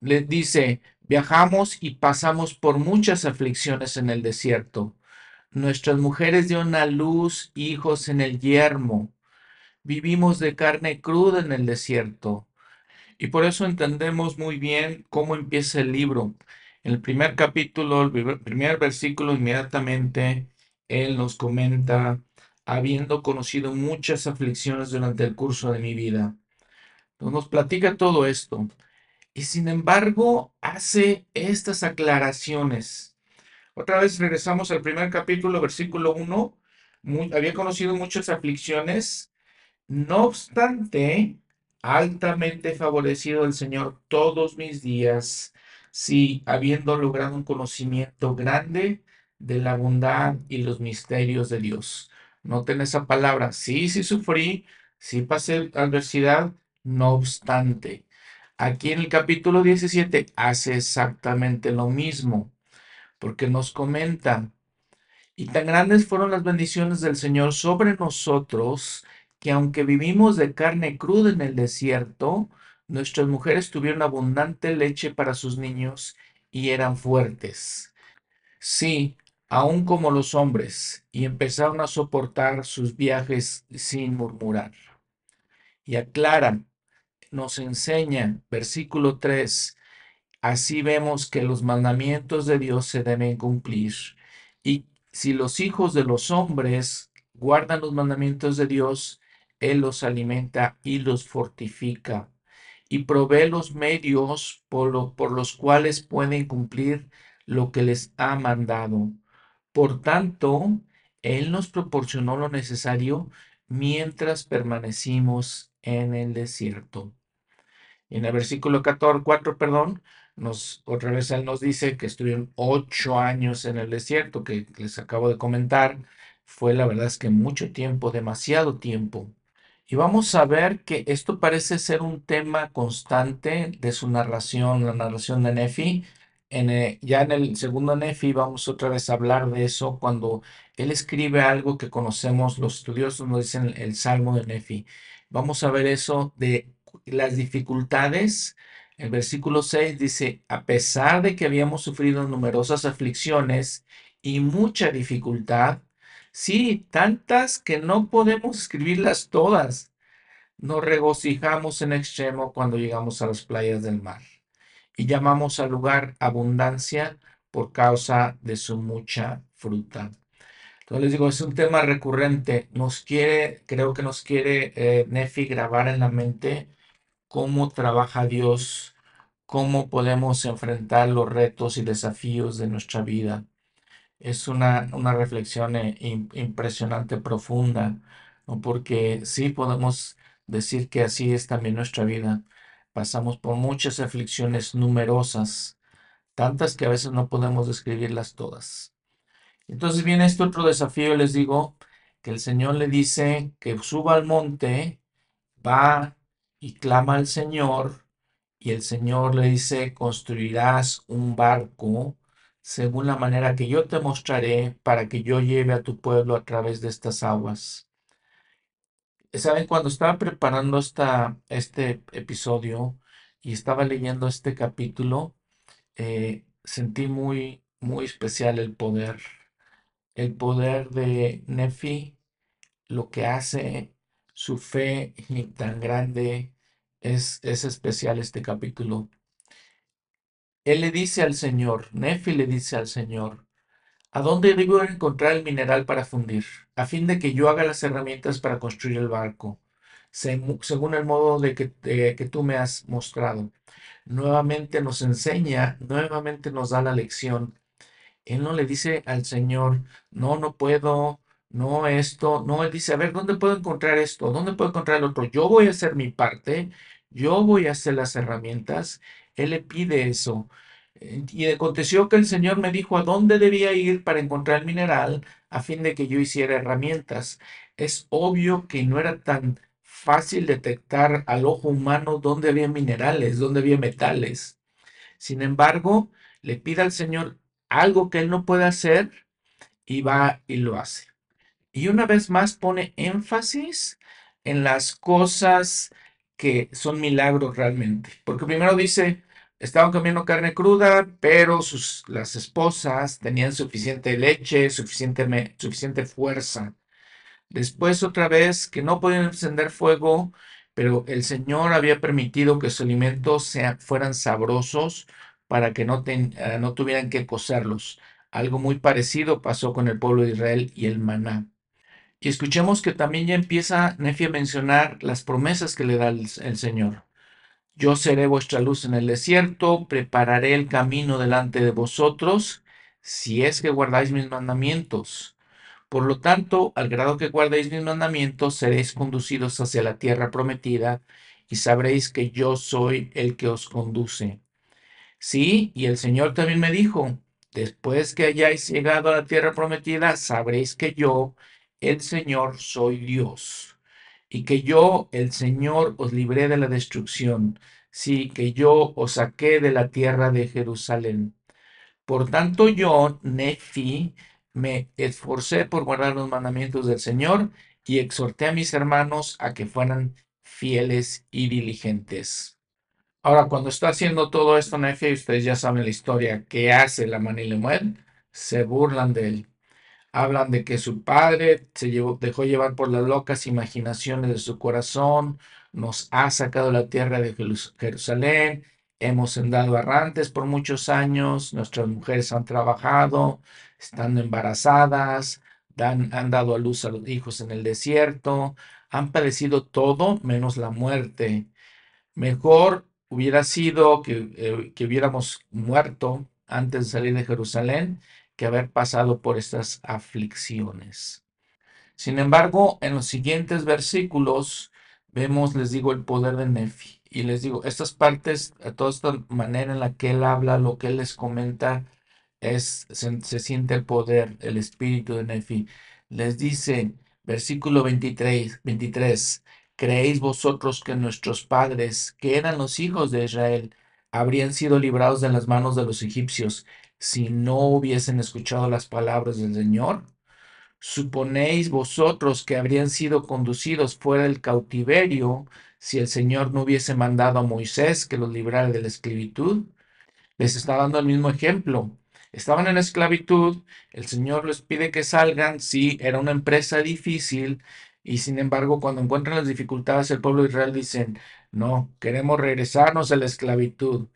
Le dice, viajamos y pasamos por muchas aflicciones en el desierto. Nuestras mujeres dieron a luz hijos en el yermo. Vivimos de carne cruda en el desierto. Y por eso entendemos muy bien cómo empieza el libro. En el primer capítulo, el primer versículo, inmediatamente, él nos comenta, habiendo conocido muchas aflicciones durante el curso de mi vida. Entonces, nos platica todo esto. Y sin embargo, hace estas aclaraciones. Otra vez regresamos al primer capítulo, versículo uno Mu- había conocido muchas aflicciones no obstante, altamente favorecido el Señor todos mis días, sí, habiendo logrado un conocimiento grande de la bondad y los misterios de Dios. Noten esa palabra, sí, sí sufrí, sí pasé adversidad, no obstante. Aquí en el capítulo 17 hace exactamente lo mismo, porque nos comenta y tan grandes fueron las bendiciones del Señor sobre nosotros, que aunque vivimos de carne cruda en el desierto, nuestras mujeres tuvieron abundante leche para sus niños y eran fuertes. Sí, aun como los hombres, y empezaron a soportar sus viajes sin murmurar. Y aclara, nos enseña, versículo 3, Así vemos que los mandamientos de Dios se deben cumplir. Y si los hijos de los hombres guardan los mandamientos de Dios, Él los alimenta y los fortifica y provee los medios por los cuales pueden cumplir lo que les ha mandado. Por tanto, Él nos proporcionó lo necesario mientras permanecimos en el desierto. En el versículo 14, 4, perdón, nos, otra vez él nos dice que estuvieron ocho años en el desierto, que les acabo de comentar. Fue la verdad es que mucho tiempo, demasiado tiempo. Y vamos a ver que esto parece ser un tema constante de su narración, la narración de Nefi. En, eh, ya en el segundo Nefi vamos otra vez a hablar de eso cuando él escribe algo que conocemos, los estudiosos nos dicen el Salmo de Nefi. Vamos a ver eso de las dificultades. El versículo 6 dice, a pesar de que habíamos sufrido numerosas aflicciones y mucha dificultad, sí, tantas que no podemos escribirlas todas, nos regocijamos en extremo cuando llegamos a las playas del mar y llamamos al lugar abundancia por causa de su mucha fruta. Entonces les digo, es un tema recurrente. Nos quiere, creo que nos quiere eh, Nefi grabar en la mente cómo trabaja Dios, cómo podemos enfrentar los retos y desafíos de nuestra vida. Es una, una reflexión eh, im- impresionante, profunda. Porque sí podemos decir que así es también nuestra vida. Pasamos por muchas aflicciones numerosas, tantas que a veces no podemos describirlas todas. Entonces viene este otro desafío, les digo, que el Señor le dice que suba al monte va y clama al Señor y el Señor le dice, construirás un barco según la manera que yo te mostraré para que yo lleve a tu pueblo a través de estas aguas. ¿Saben? Cuando estaba preparando esta, este episodio y estaba leyendo este capítulo, eh, sentí muy, muy especial el poder, el poder de Nefi lo que hace su fe tan grande es, es especial este capítulo. Él le dice al Señor, Nefi le dice al Señor, ¿a dónde debo encontrar el mineral para fundir? A fin de que yo haga las herramientas para construir el barco, según el modo de que, que tú me has mostrado. Nuevamente nos enseña, nuevamente nos da la lección él no le dice al Señor, no, no puedo, no esto, no, él dice, a ver, ¿dónde puedo encontrar esto? ¿Dónde puedo encontrar el otro? Yo voy a hacer mi parte, yo voy a hacer las herramientas. Él le pide eso. Y aconteció que el Señor me dijo a dónde debía ir para encontrar mineral a fin de que yo hiciera herramientas. Es obvio que no era tan fácil detectar al ojo humano dónde había minerales, dónde había metales. Sin embargo, le pide al Señor algo que él no puede hacer y va y lo hace. Y una vez más pone énfasis en las cosas que son milagros realmente. Porque primero dice, estaban comiendo carne cruda, pero sus, las esposas tenían suficiente leche, suficiente, suficiente fuerza. Después otra vez que no podían encender fuego, pero el Señor había permitido que sus alimentos fueran sabrosos para que no, eh, no tuvieran que cocerlos. Algo muy parecido pasó con el pueblo de Israel y el maná. Y escuchemos que también ya empieza Nefi a mencionar las promesas que le da el Señor. Yo seré vuestra luz en el desierto, prepararé el camino delante de vosotros, si es que guardáis mis mandamientos. Por lo tanto, al grado que guardéis mis mandamientos, seréis conducidos hacia la tierra prometida, y sabréis que yo soy el que os conduce. Sí, y el Señor también me dijo, después que hayáis llegado a la tierra prometida, sabréis que yo, el Señor, soy Dios y que yo, el Señor, os libré de la destrucción, sí, que yo os saqué de la tierra de Jerusalén. Por tanto, yo, Nefi, me esforcé por guardar los mandamientos del Señor y exhorté a mis hermanos a que fueran fieles y diligentes. Ahora, cuando está haciendo todo esto, Nefi, ustedes ya saben la historia que hace la Manilemuel, se burlan de él. Hablan de que su padre se dejó llevar por las locas imaginaciones de su corazón, nos ha sacado la tierra de Jerusalén, hemos andado errantes por muchos años, nuestras mujeres han trabajado, estando embarazadas, han dado a luz a los hijos en el desierto, han padecido todo menos la muerte. Mejor hubiera sido que, eh, que hubiéramos muerto antes de salir de Jerusalén que haber pasado por estas aflicciones. Sin embargo, en los siguientes versículos vemos, les digo, el poder de Nefi. Y les digo, estas partes, toda esta manera en la que él habla, lo que él les comenta, es, se, se siente el poder, el espíritu de Nefi. Les dice, versículo 23, 23, ¿creéis vosotros que nuestros padres, que eran los hijos de Israel, habrían sido librados de las manos de los egipcios si no hubiesen escuchado las palabras del Señor? ¿Suponéis vosotros que habrían sido conducidos fuera del cautiverio si el Señor no hubiese mandado a Moisés que los librara de la esclavitud? Les está dando el mismo ejemplo. Estaban en esclavitud, el Señor les pide que salgan, sí, era una empresa difícil, y sin embargo, cuando encuentran las dificultades, el pueblo de Israel dicen, no, queremos regresarnos a la esclavitud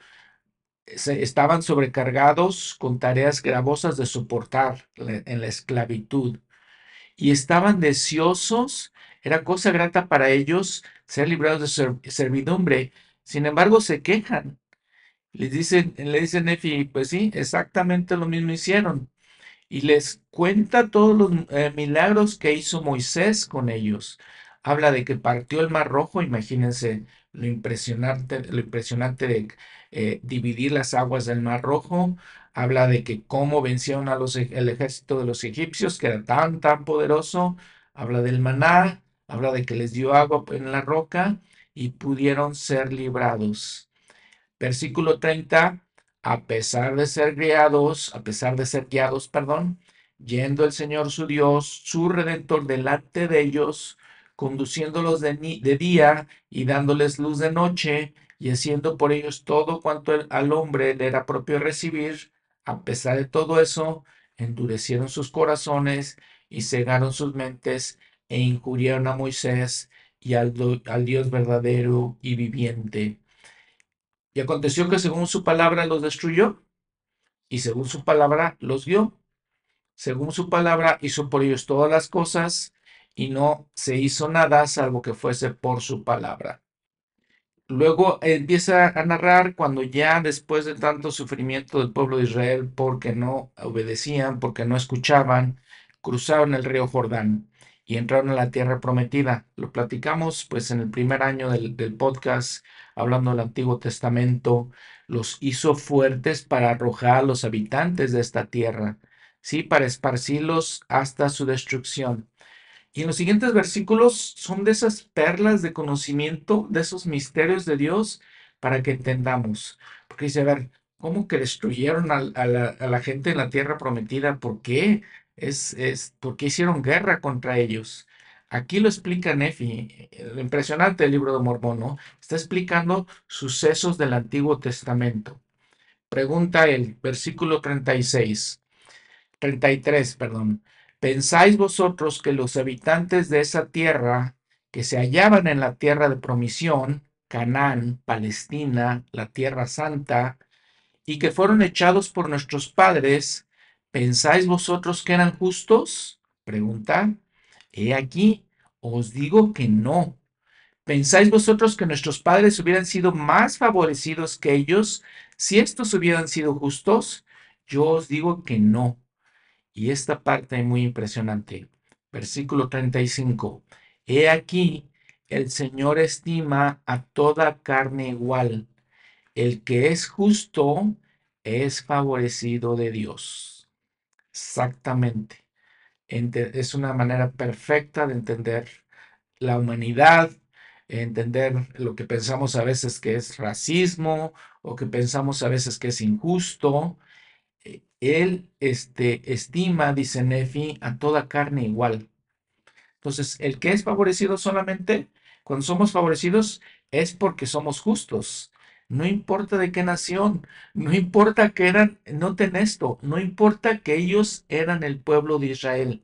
estaban sobrecargados con tareas gravosas de soportar en la esclavitud y estaban deseosos, era cosa grata para ellos ser librados de servidumbre. Sin embargo, se quejan. Les le dicen Nefi, pues sí, exactamente lo mismo hicieron. Y les cuenta todos los eh, milagros que hizo Moisés con ellos. Habla de que partió el mar rojo, imagínense lo impresionante, lo impresionante de eh, dividir las aguas del Mar Rojo, habla de que cómo vencieron a los, e, el ejército de los egipcios, que era tan, tan poderoso, habla del maná, habla de que les dio agua en la roca y pudieron ser librados. Versículo 30, a pesar de ser guiados, a pesar de ser guiados, perdón, yendo el Señor su Dios, su redentor delante de ellos, conduciéndolos de, día y dándoles luz de noche, y haciendo por ellos todo cuanto al hombre le era propio recibir, a pesar de todo eso, endurecieron sus corazones y cegaron sus mentes e injuriaron a Moisés y al, al Dios verdadero y viviente. Y aconteció que según su palabra los destruyó y según su palabra los dio. Según su palabra hizo por ellos todas las cosas y no se hizo nada salvo que fuese por su palabra. Luego empieza a narrar cuando ya después de tanto sufrimiento del pueblo de Israel porque no obedecían, porque no escuchaban, cruzaron el río Jordán y entraron a la tierra prometida. Lo platicamos pues en el primer año del, del podcast hablando del Antiguo Testamento. Los hizo fuertes para arrojar a los habitantes de esta tierra, sí, para esparcirlos hasta su destrucción. Y en los siguientes versículos son de esas perlas de conocimiento, de esos misterios de Dios, para que entendamos. Porque dice, a ver, ¿Cómo que destruyeron a, la, gente en la tierra prometida? ¿Por qué? Es, es, ¿Por qué hicieron guerra contra ellos? Aquí lo explica Nefi, lo impresionante del libro de Mormón, ¿no? Está explicando sucesos del Antiguo Testamento. Pregunta el versículo 36, 33, perdón. ¿Pensáis vosotros que los habitantes de esa tierra que se hallaban en la tierra de promisión, Canaán, Palestina, la tierra santa, y que fueron echados por nuestros padres, ¿pensáis vosotros que eran justos? Pregunta. He aquí, os digo que no. ¿Pensáis vosotros que nuestros padres hubieran sido más favorecidos que ellos si estos hubieran sido justos? Yo os digo que no. Y esta parte es muy impresionante. Versículo 35. He aquí, el Señor estima a toda carne igual el que es justo es favorecido de Dios. Exactamente. Es una manera perfecta de entender la humanidad, entender lo que pensamos a veces que es racismo o que pensamos a veces que es injusto. Él este, estima, dice Nefi, a toda carne igual. Entonces, el que es favorecido solamente, cuando somos favorecidos, es porque somos justos. No importa de qué nación, no importa que eran, noten esto, no importa que ellos eran el pueblo de Israel.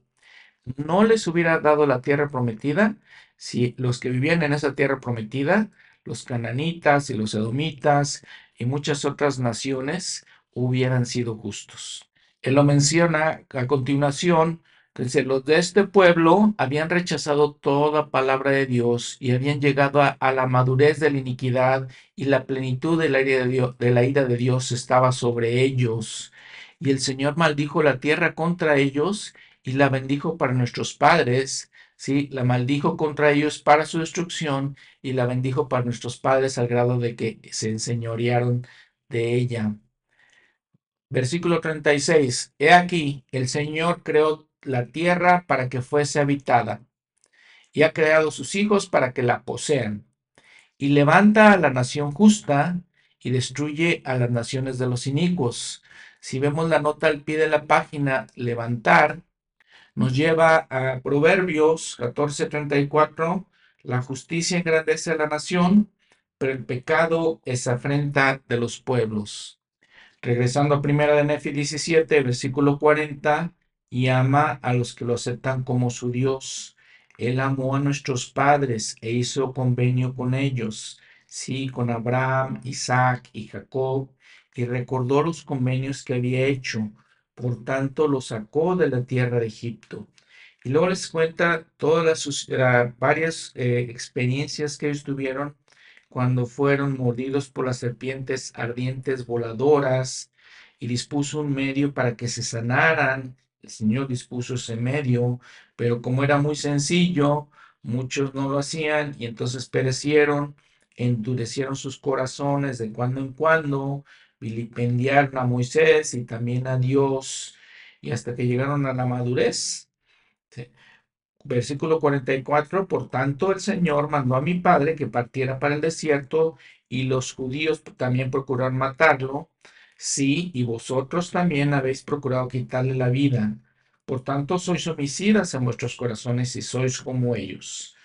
No les hubiera dado la tierra prometida si los que vivían en esa tierra prometida, los cananitas y los edomitas y muchas otras naciones, hubieran sido justos. Él lo menciona a continuación los de este pueblo habían rechazado toda palabra de Dios y habían llegado a, la madurez de la iniquidad y la plenitud de la, ira de, Dios, de la ira de Dios estaba sobre ellos. Y el Señor maldijo la tierra contra ellos y la bendijo para nuestros padres. Sí, la maldijo contra ellos para su destrucción y la bendijo para nuestros padres al grado de que se enseñorearon de ella. Versículo 36. He aquí, el Señor creó la tierra para que fuese habitada, y ha creado sus hijos para que la posean, y levanta a la nación justa y destruye a las naciones de los inicuos. Si vemos la nota al pie de la página, levantar, nos lleva a Proverbios 14:34, la justicia engrandece a la nación, pero el pecado es afrenta de los pueblos. Regresando a primera de Nefi 17, versículo 40, y ama a los que lo aceptan como su Dios. Él amó a nuestros padres e hizo convenio con ellos, sí, con Abraham, Isaac y Jacob, y recordó los convenios que había hecho. Por tanto, los sacó de la tierra de Egipto. Y luego les cuenta todas las uh, varias eh, experiencias que ellos tuvieron cuando fueron mordidos por las serpientes ardientes voladoras y dispuso un medio para que se sanaran el Señor dispuso ese medio, pero como era muy sencillo, muchos no lo hacían y entonces perecieron, endurecieron sus corazones de cuando en cuando, vilipendiaron a Moisés y también a Dios, y hasta que llegaron a la madurez. Versículo 44, por tanto el Señor mandó a mi padre que partiera para el desierto y los judíos también procuraron matarlo Sí, y vosotros también habéis procurado quitarle la vida. Por tanto, sois homicidas en vuestros corazones y sois como ellos.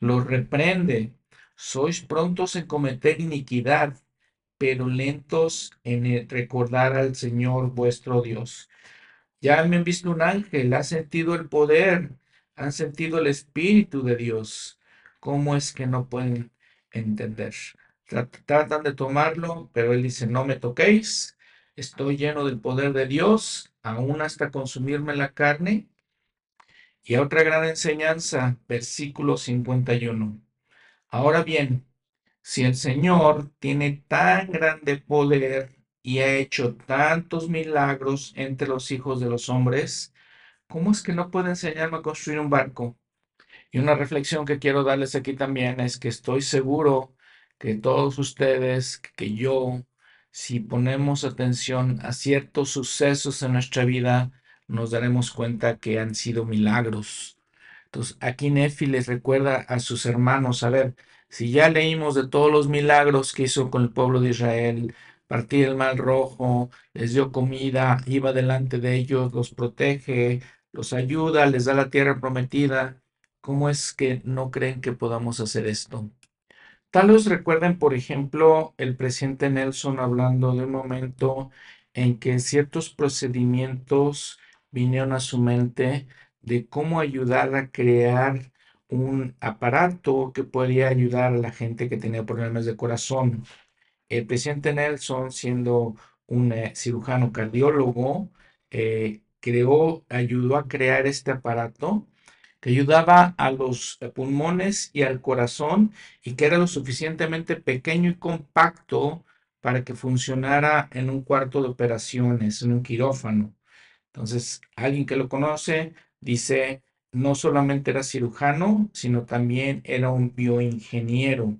Los reprende. Sois prontos en cometer iniquidad, pero lentos en recordar al Señor vuestro Dios. Ya me han visto un ángel, ha sentido el poder, han sentido el Espíritu de Dios. ¿Cómo es que no pueden entender? tratan de tomarlo, pero él dice, no me toquéis, estoy lleno del poder de Dios, aún hasta consumirme la carne. Y otra gran enseñanza, versículo 51. Ahora bien, si el Señor tiene tan grande poder y ha hecho tantos milagros entre los hijos de los hombres, ¿cómo es que no puede enseñarme a construir un barco? Y una reflexión que quiero darles aquí también es que estoy seguro que todos ustedes, que yo, si ponemos atención a ciertos sucesos en nuestra vida, nos daremos cuenta que han sido milagros. Entonces, aquí Nefi les recuerda a sus hermanos, a ver, si ya leímos de todos los milagros que hizo con el pueblo de Israel, partir el mal rojo, les dio comida, iba delante de ellos, los protege, los ayuda, les da la tierra prometida. ¿Cómo es que no creen que podamos hacer esto? Tal vez recuerden, por ejemplo, el presidente Nelson hablando de un momento en que ciertos procedimientos vinieron a su mente de cómo ayudar a crear un aparato que podría ayudar a la gente que tenía problemas de corazón. El presidente Nelson, siendo un eh, cirujano cardiólogo, eh, creó, ayudó a crear este aparato que ayudaba a los pulmones y al corazón y que era lo suficientemente pequeño y compacto para que funcionara en un cuarto de operaciones, en un quirófano. Entonces, alguien que lo conoce dice, no solamente era cirujano, sino también era un bioingeniero.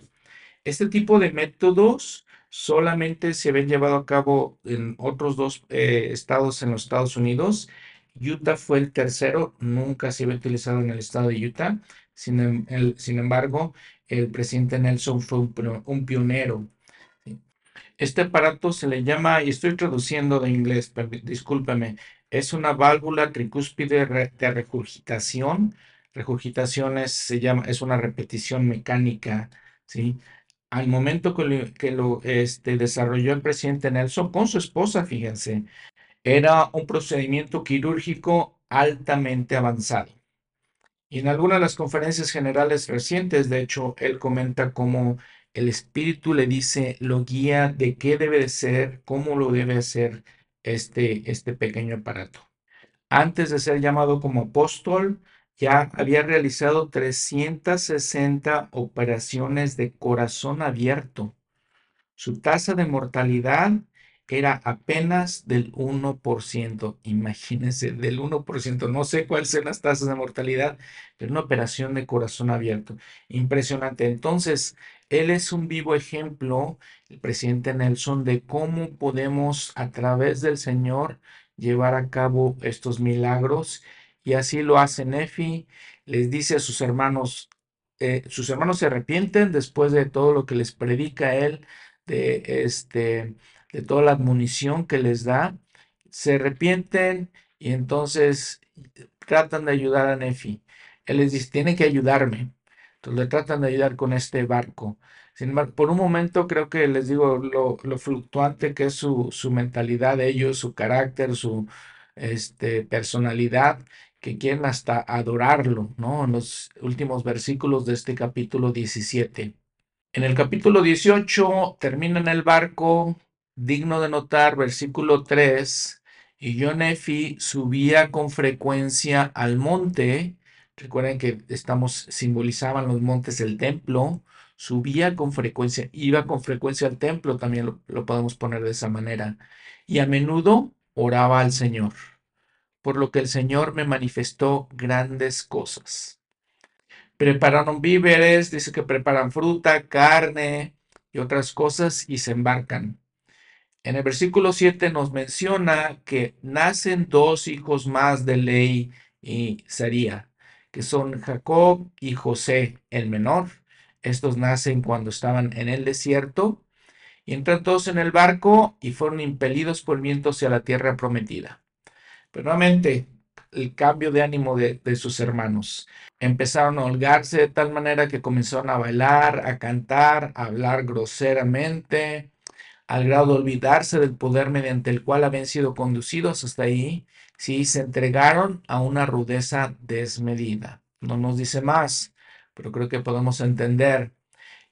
Este tipo de métodos solamente se habían llevado a cabo en otros dos eh, estados en los Estados Unidos. Utah fue el tercero, nunca se había utilizado en el estado de Utah. Sin, em, embargo, el presidente Nelson fue un, pionero. Este aparato se le llama, y estoy traduciendo de inglés, discúlpeme, es una válvula tricúspide de regurgitación. Regurgitación es, se llama, es una repetición mecánica, ¿sí? Al momento que lo, este, desarrolló el presidente Nelson con su esposa, fíjense, era un procedimiento quirúrgico altamente avanzado. Y en algunas de las conferencias generales recientes, de hecho, él comenta cómo el espíritu le dice, lo guía de qué debe de ser, cómo lo debe hacer este, este pequeño aparato. Antes de ser llamado como apóstol, ya había realizado 360 operaciones de corazón abierto. Su tasa de mortalidad era apenas del 1%. Imagínense, del 1%. No sé cuáles son las tasas de mortalidad, pero una operación de corazón abierto. Impresionante. Entonces, él es un vivo ejemplo, el presidente Nelson, de cómo podemos a través del Señor llevar a cabo estos milagros. Y así lo hace Nefi. Les dice a sus hermanos, eh, sus hermanos se arrepienten después de todo lo que les predica él, de este de toda la admonición que les da, se arrepienten y entonces tratan de ayudar a Nefi. Él les dice, tiene que ayudarme. Entonces le tratan de ayudar con este barco. Sin embargo, por un momento creo que les digo lo, fluctuante que es su, mentalidad de ellos, su carácter, su este, personalidad, que quieren hasta adorarlo, ¿no? En los últimos versículos de este capítulo 17. En el capítulo 18 termina en el barco, digno de notar, versículo 3, y yo Nefi subía con frecuencia al monte, recuerden que estamos, simbolizaban los montes del templo, subía con frecuencia, iba con frecuencia al templo, también lo podemos poner de esa manera, y a menudo oraba al Señor, por lo que el Señor me manifestó grandes cosas. Prepararon víveres, dice que preparan fruta, carne y otras cosas y se embarcan. En el versículo 7 nos menciona que nacen dos hijos más de Ley y Saría, que son Jacob y José, el menor. Estos nacen cuando estaban en el desierto y entran todos en el barco y fueron impelidos por el viento hacia la tierra prometida. Pero nuevamente, el cambio de ánimo de, sus hermanos. Empezaron a holgarse de tal manera que comenzaron a bailar, a cantar, a hablar groseramente, al grado de olvidarse del poder mediante el cual habían sido conducidos hasta ahí, sí, se entregaron a una rudeza desmedida. No nos dice más, pero creo que podemos entender.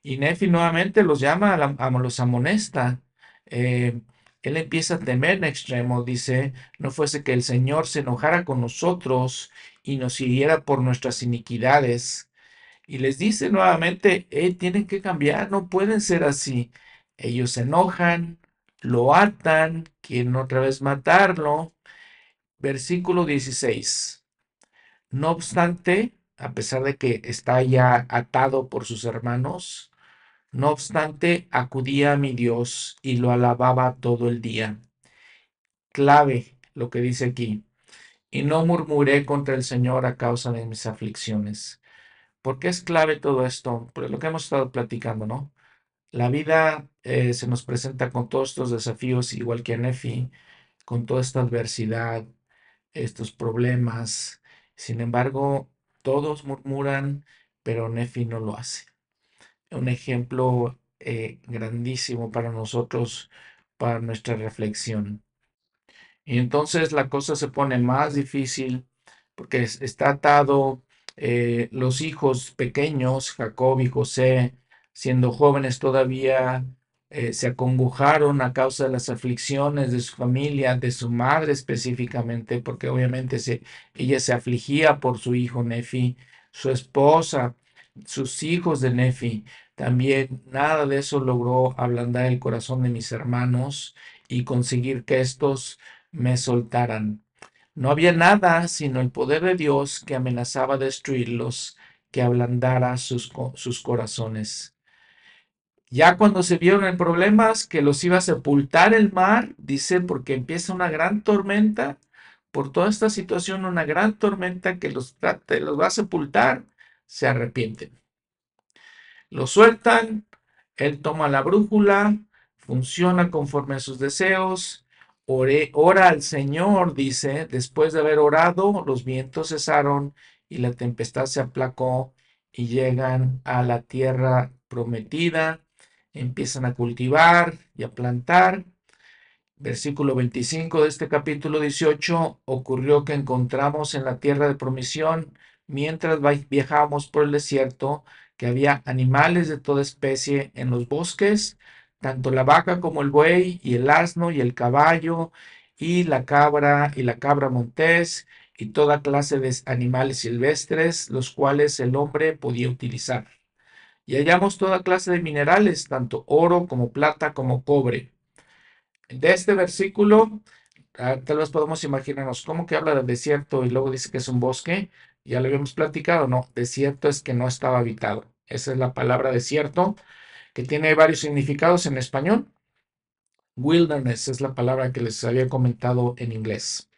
Y Nefi nuevamente los llama, los amonesta. Eh, él empieza a temer en extremo, dice, no fuese que el Señor se enojara con nosotros y nos siguiera por nuestras iniquidades. Y les dice nuevamente, eh, tienen que cambiar, no pueden ser así. Ellos se enojan, lo atan, quieren otra vez matarlo. Versículo 16. No obstante, a pesar de que está ya atado por sus hermanos, no obstante, acudía a mi Dios y lo alababa todo el día. Clave lo que dice aquí. Y no murmuré contra el Señor a causa de mis aflicciones. ¿Por qué es clave todo esto? Por lo que hemos estado platicando, ¿no? La vida eh, se nos presenta con todos estos desafíos, igual que a Nefi, con toda esta adversidad, estos problemas. Sin embargo, todos murmuran, pero Nefi no lo hace. Un ejemplo eh, grandísimo para nosotros, para nuestra reflexión. Y entonces la cosa se pone más difícil porque está atado eh, los hijos pequeños, Jacob y José, siendo jóvenes todavía, eh, se acongojaron a causa de las aflicciones de su familia, de su madre específicamente, porque obviamente se, ella se afligía por su hijo Nefi, su esposa, sus hijos de Nefi. También nada de eso logró ablandar el corazón de mis hermanos y conseguir que estos me soltaran. No había nada sino el poder de Dios que amenazaba destruirlos, que ablandara sus, sus corazones. Ya cuando se vieron en problemas que los iba a sepultar el mar, dice, porque empieza una gran tormenta, por toda esta situación, una gran tormenta que los, los va a sepultar, se arrepienten. Lo sueltan, él toma la brújula, funciona conforme a sus deseos, ora al Señor, dice, después de haber orado, los vientos cesaron y la tempestad se aplacó y llegan a la tierra prometida, empiezan a cultivar y a plantar. Versículo 25 de este capítulo 18, ocurrió que encontramos en la tierra de promisión, mientras viajábamos por el desierto, que había animales de toda especie en los bosques, tanto la vaca como el buey y el asno y el caballo y la cabra y la cabra montés y toda clase de animales silvestres, los cuales el hombre podía utilizar. Y hallamos toda clase de minerales, tanto oro como plata como cobre. De este versículo, ah, tal vez podemos imaginarnos cómo que habla del desierto y luego dice que es un bosque. Ya lo habíamos platicado, no, desierto es que no estaba habitado. Esa es la palabra desierto que tiene varios significados en español. Wilderness es la palabra que les había comentado en inglés.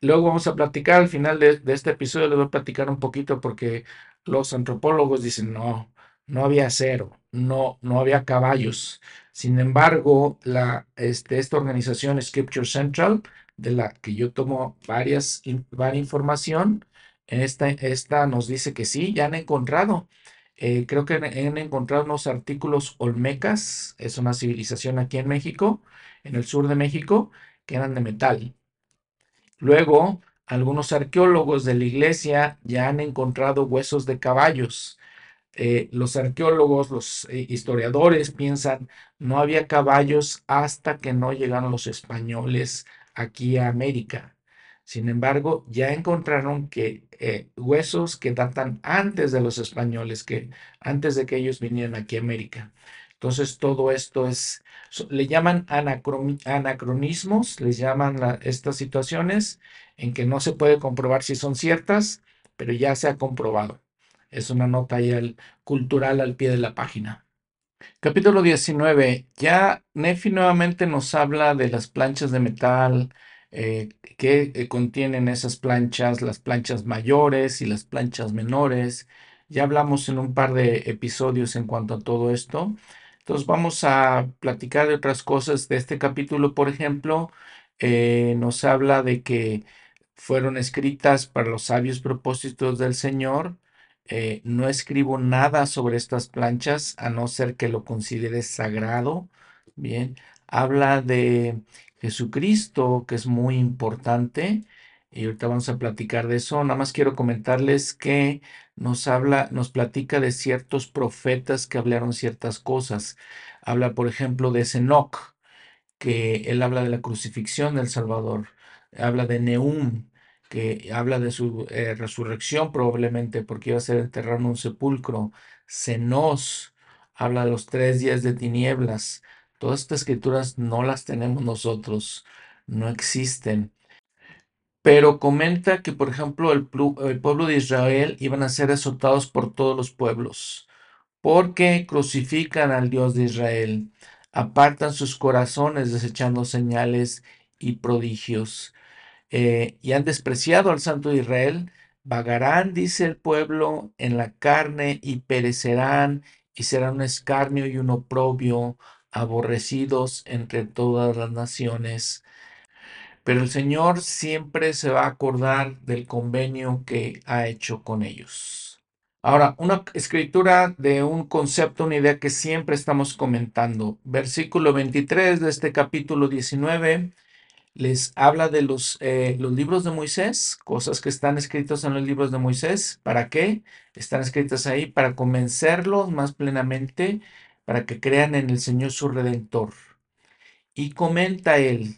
Luego vamos a platicar al final de, este episodio, les voy a platicar un poquito porque los antropólogos dicen no, no había acero, no, no había caballos. Sin embargo, la, este, esta organización Scripture Central, de la que yo tomo varias, varias información, esta, esta nos dice que sí, ya han encontrado eh, creo que han, encontrado unos artículos olmecas, es una civilización aquí en México, en el sur de México, que eran de metal. Luego, algunos arqueólogos de la iglesia ya han encontrado huesos de caballos. Eh, los arqueólogos, los eh, historiadores piensan no había caballos hasta que no llegaron los españoles aquí a América. Sin embargo, ya encontraron que eh, huesos que datan antes de los españoles, que antes de que ellos vinieran aquí a América. Entonces, todo esto es, le llaman anacronismos, les llaman estas situaciones en que no se puede comprobar si son ciertas, pero ya se ha comprobado. Es una nota cultural al pie de la página. Capítulo 19. Ya Nefi nuevamente nos habla de las planchas de metal, eh, que eh, contienen esas planchas, las planchas mayores y las planchas menores. Ya hablamos en un par de episodios en cuanto a todo esto. Entonces vamos a platicar de otras cosas de este capítulo. Por ejemplo, eh, nos habla de que fueron escritas para los sabios propósitos del Señor. No escribo nada sobre estas planchas a no ser que lo considere sagrado. Bien, habla de Jesucristo, que es muy importante. Y ahorita vamos a platicar de eso. Nada más quiero comentarles que nos habla, nos platica de ciertos profetas que hablaron ciertas cosas. Habla, por ejemplo, de Enoch, que él habla de la crucifixión del Salvador. Habla de Neum, que habla de su eh, resurrección probablemente porque iba a ser enterrado en un sepulcro. Senos habla de los tres días de tinieblas. Todas estas escrituras no las tenemos nosotros, no existen. Pero comenta que, por ejemplo, el, pueblo de Israel iban a ser azotados por todos los pueblos, porque crucifican al Dios de Israel, apartan sus corazones desechando señales y prodigios, eh, y han despreciado al Santo de Israel, vagarán, dice el pueblo, en la carne y perecerán y serán un escarnio y un oprobio, aborrecidos entre todas las naciones. Pero el Señor siempre se va a acordar del convenio que ha hecho con ellos. Ahora, una escritura de un concepto, una idea que siempre estamos comentando. Versículo 23 de este capítulo 19 les habla de los, eh, los libros de Moisés, cosas que están escritas en los libros de Moisés. ¿Para qué? Están escritas ahí para convencerlos más plenamente, para que crean en el Señor su Redentor. Y comenta él,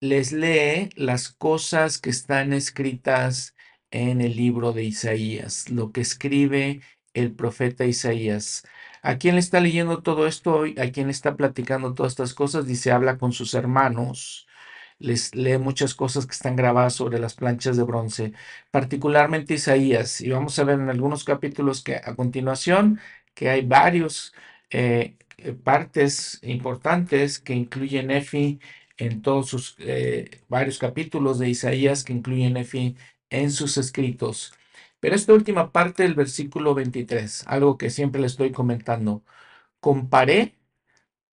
les lee las cosas que están escritas en el libro de Isaías, lo que escribe el profeta Isaías. ¿A quién le está leyendo todo esto hoy? ¿A quién le está platicando todas estas cosas? Dice, habla con sus hermanos les lee muchas cosas que están grabadas sobre las planchas de bronce, particularmente Isaías. Y vamos a ver en algunos capítulos que a continuación que hay varios eh, eh, partes importantes que incluyen Nefi en todos sus eh, varios capítulos de Isaías que incluyen Nefi en sus escritos. Pero esta última parte del versículo 23, algo que siempre le estoy comentando, comparé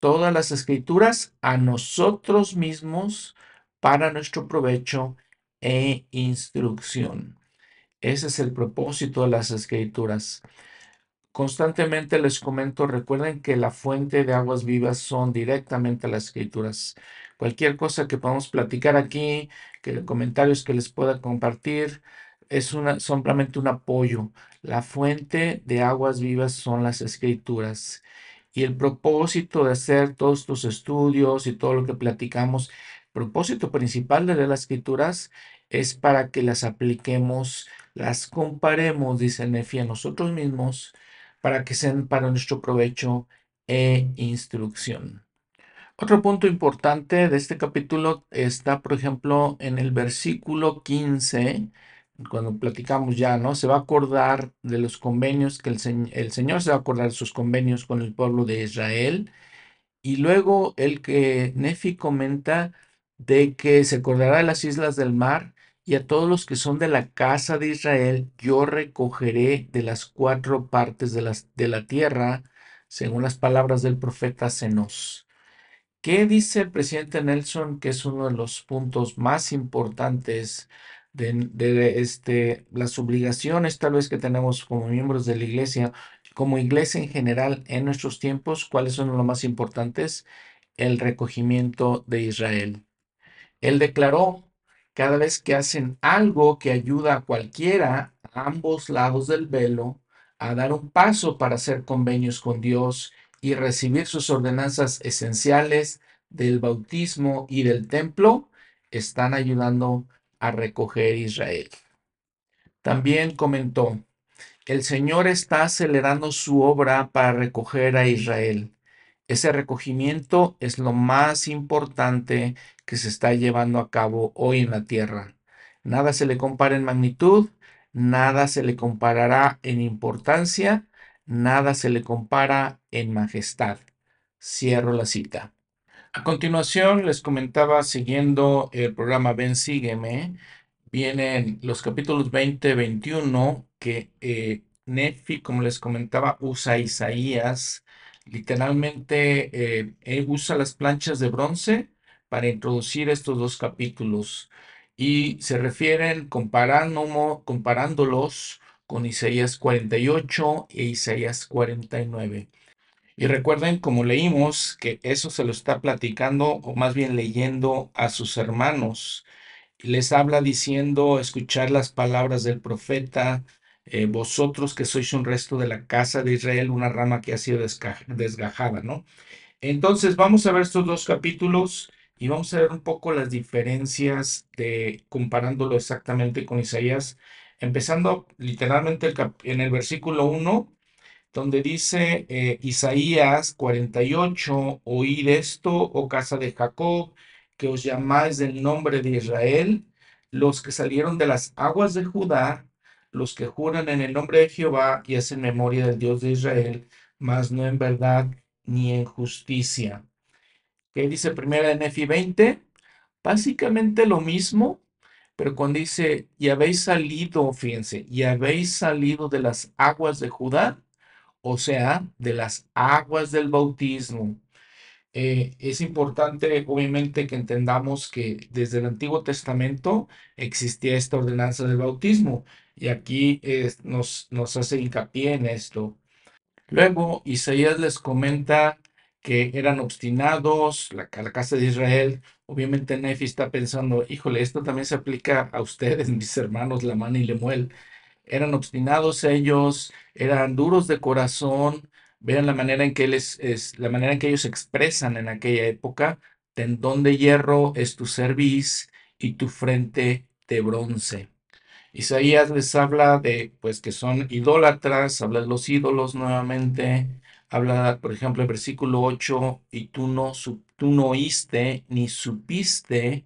todas las escrituras a nosotros mismos para nuestro provecho e instrucción. Ese es el propósito de las escrituras. Constantemente les comento, recuerden que la fuente de aguas vivas son directamente las escrituras. Cualquier cosa que podamos platicar aquí, que comentarios que les pueda compartir, es una, simplemente un apoyo. La fuente de aguas vivas son las escrituras. Y el propósito de hacer todos estos estudios y todo lo que platicamos propósito principal de las escrituras es para que las apliquemos, las comparemos, dice Nefi, a nosotros mismos, para que sean para nuestro provecho e instrucción. Otro punto importante de este capítulo está, por ejemplo, en el versículo 15, cuando platicamos ya, ¿no? Se va a acordar de los convenios que el, Señor se va a acordar de sus convenios con el pueblo de Israel. Y luego el que Nefi comenta de que se acordará de las islas del mar y a todos los que son de la casa de Israel, yo recogeré de las cuatro partes de, de la tierra, según las palabras del profeta Zenos. ¿Qué dice el presidente Nelson que es uno de los puntos más importantes de, de este, las obligaciones tal vez que tenemos como miembros de la iglesia, como iglesia en general en nuestros tiempos? ¿Cuáles son los más importantes? El recogimiento de Israel. Él declaró, cada vez que hacen algo que ayuda a cualquiera a ambos lados del velo a dar un paso para hacer convenios con Dios y recibir sus ordenanzas esenciales del bautismo y del templo, están ayudando a recoger Israel. También comentó, el Señor está acelerando su obra para recoger a Israel. Ese recogimiento es lo más importante que se está llevando a cabo hoy en la tierra. Nada se le compara en magnitud, nada se le comparará en importancia, nada se le compara en majestad. Cierro la cita. A continuación les comentaba siguiendo el programa Ven Sígueme, vienen los capítulos 20, 21 que eh, Nefi, como les comentaba, usa Isaías Literalmente eh, usa las planchas de bronce para introducir estos dos capítulos y se refieren comparándolos con Isaías 48 e Isaías 49. Y recuerden, como leímos, que eso se lo está platicando o más bien leyendo a sus hermanos. Les habla diciendo, escuchar las palabras del profeta, eh, vosotros que sois un resto de la casa de Israel, una rama que ha sido desgajada, ¿no? Entonces vamos a ver estos dos capítulos y vamos a ver un poco las diferencias de comparándolo exactamente con Isaías, empezando literalmente en el versículo 1, donde dice eh, Isaías 48, oíd esto, oh casa de Jacob, que os llamáis del nombre de Israel, los que salieron de las aguas de Judá, los que juran en el nombre de Jehová y hacen memoria del Dios de Israel, mas no en verdad ni en justicia. ¿Qué dice primera de Nefi 20? Básicamente lo mismo, pero cuando dice, y habéis salido, fíjense, y habéis salido de las aguas de Judá, o sea, de las aguas del bautismo. Eh, es importante, obviamente, que entendamos que desde el Antiguo Testamento existía esta ordenanza del bautismo y aquí eh, nos, nos hace hincapié en esto. Luego, Isaías les comenta que eran obstinados, la, la casa de Israel. Obviamente, Nefi está pensando, híjole, esto también se aplica a ustedes, *laughs* mis hermanos Lamán y Lemuel. Eran obstinados ellos, eran duros de corazón. Vean la manera en que les, es, la manera en que ellos expresan en aquella época. Tendón de hierro es tu cerviz y tu frente de bronce. Isaías les habla de, pues, que son idólatras, habla de los ídolos nuevamente, habla, por ejemplo, el versículo 8, y tú no, tú oíste ni supiste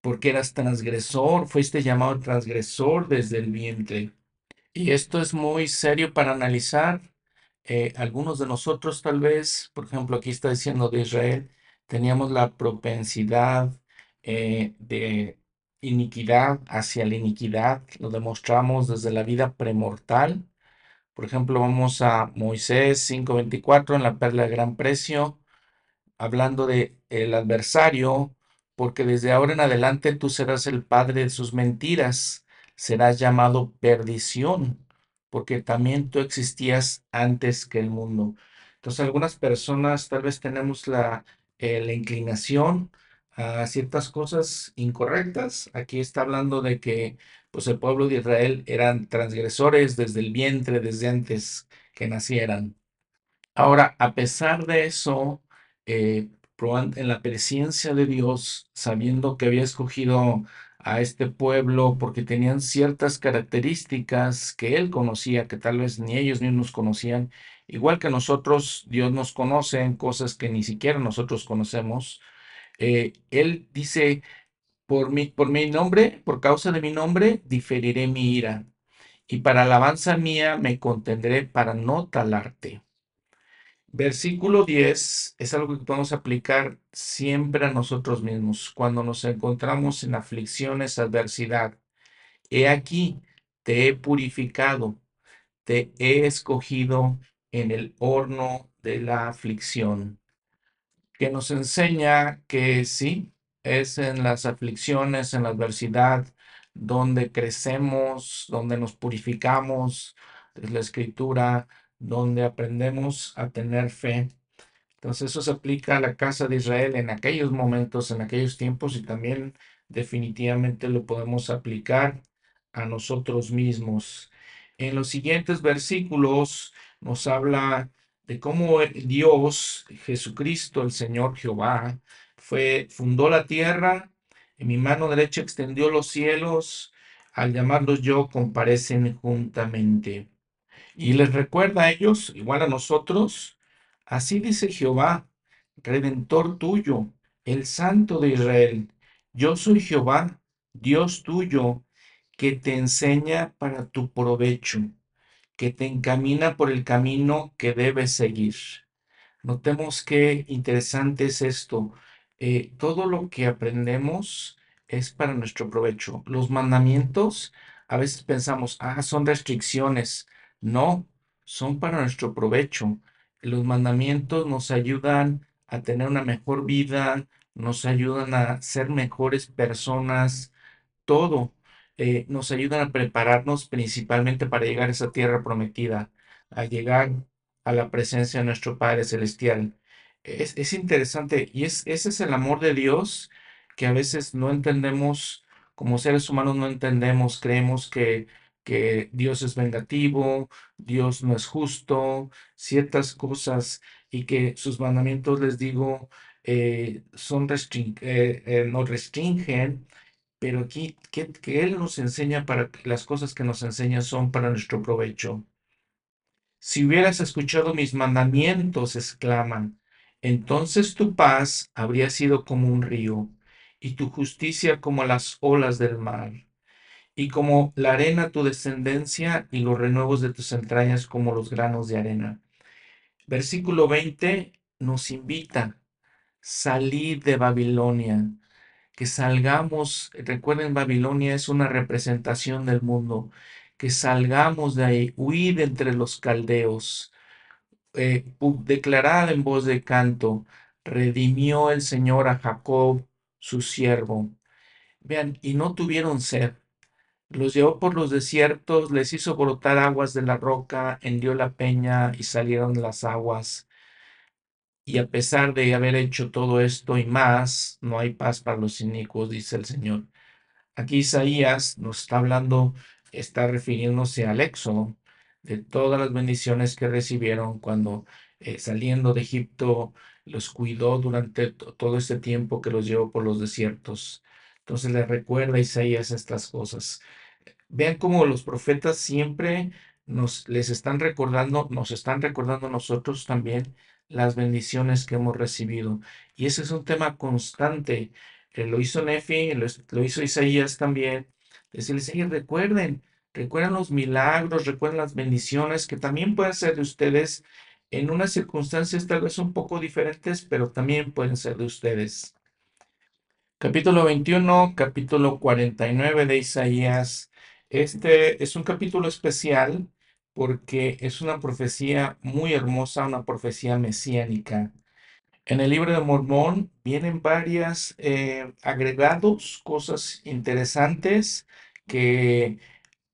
porque eras transgresor, fuiste llamado transgresor desde el vientre. Y esto es muy serio para analizar. Eh, algunos de nosotros tal vez, por ejemplo, aquí está diciendo de Israel, teníamos la propensidad eh, de iniquidad hacia la iniquidad, lo demostramos desde la vida premortal. Por ejemplo, vamos a Moisés 5:24 en la perla de gran precio, hablando de el adversario, porque desde ahora en adelante tú serás el padre de sus mentiras, serás llamado perdición, porque también tú existías antes que el mundo. Entonces, algunas personas tal vez tenemos la, eh, la inclinación a ciertas cosas incorrectas. Aquí está hablando de que pues el pueblo de Israel eran transgresores desde el vientre, desde antes que nacieran. Ahora, a pesar de eso, eh, en la presencia de Dios, sabiendo que había escogido a este pueblo porque tenían ciertas características que él conocía, que tal vez ni ellos mismos conocían, igual que nosotros, Dios nos conoce en cosas que ni siquiera nosotros conocemos. Eh, él dice, por mi, por mi nombre, por causa de mi nombre, diferiré mi ira, y para alabanza mía me contendré para no talarte. Versículo 10 es algo que podemos aplicar siempre a nosotros mismos cuando nos encontramos en aflicciones, adversidad. He aquí, te he purificado, te he escogido en el horno de la aflicción que nos enseña que sí, es en las aflicciones, en la adversidad, donde crecemos, donde nos purificamos, es la escritura, donde aprendemos a tener fe. Entonces eso se aplica a la casa de Israel en aquellos momentos, en aquellos tiempos y también definitivamente lo podemos aplicar a nosotros mismos. En los siguientes versículos nos habla de cómo Dios, Jesucristo, el Señor Jehová, fue, fundó la tierra, en mi mano derecha extendió los cielos, al llamarlos yo comparecen juntamente. Y les recuerda a ellos, igual a nosotros, así dice Jehová, redentor tuyo, el Santo de Israel, yo soy Jehová, Dios tuyo, que te enseña para tu provecho que te encamina por el camino que debes seguir. Notemos qué interesante es esto. Eh, todo lo que aprendemos es para nuestro provecho. Los mandamientos, a veces pensamos, ah, son restricciones. No, son para nuestro provecho. Los mandamientos nos ayudan a tener una mejor vida, nos ayudan a ser mejores personas, todo. Eh, nos ayudan a prepararnos principalmente para llegar a esa tierra prometida, a llegar a la presencia de nuestro Padre Celestial. Es, es interesante y es, ese es el amor de Dios que a veces no entendemos, como seres humanos no entendemos, creemos que, que Dios es vengativo, Dios no es justo, ciertas cosas y que sus mandamientos, les digo, eh, son eh, nos restringen pero aquí que, Él nos enseña para las cosas que nos enseña son para nuestro provecho. Si hubieras escuchado mis mandamientos, exclaman, entonces tu paz habría sido como un río y tu justicia como las olas del mar y como la arena tu descendencia y los renuevos de tus entrañas como los granos de arena. Versículo 20 nos invita, salid de Babilonia que salgamos, recuerden, Babilonia es una representación del mundo, que salgamos de ahí, huid entre los caldeos, eh, declarad en voz de canto, redimió el Señor a Jacob, su siervo. Vean, y no tuvieron sed. Los llevó por los desiertos, les hizo brotar aguas de la roca, hendió la peña y salieron las aguas. Y a pesar de haber hecho todo esto y más, no hay paz para los inicuos, dice el Señor. Aquí Isaías nos está hablando, está refiriéndose al éxodo, de todas las bendiciones que recibieron cuando eh, saliendo de Egipto los cuidó durante to- todo este tiempo que los llevó por los desiertos. Entonces le recuerda a Isaías estas cosas. Vean cómo los profetas siempre nos les están recordando, nos están recordando nosotros también las bendiciones que hemos recibido. Y ese es un tema constante. Eh, lo hizo Nefi, lo, lo hizo Isaías también. Decirles, "Hey, recuerden, recuerden los milagros, recuerden las bendiciones que también pueden ser de ustedes en unas circunstancias tal vez un poco diferentes, pero también pueden ser de ustedes. Capítulo 21, capítulo 49 de Isaías. Este es un capítulo especial porque es una profecía muy hermosa, una profecía mesiánica. En el libro de Mormón vienen varias eh, agregados, cosas interesantes que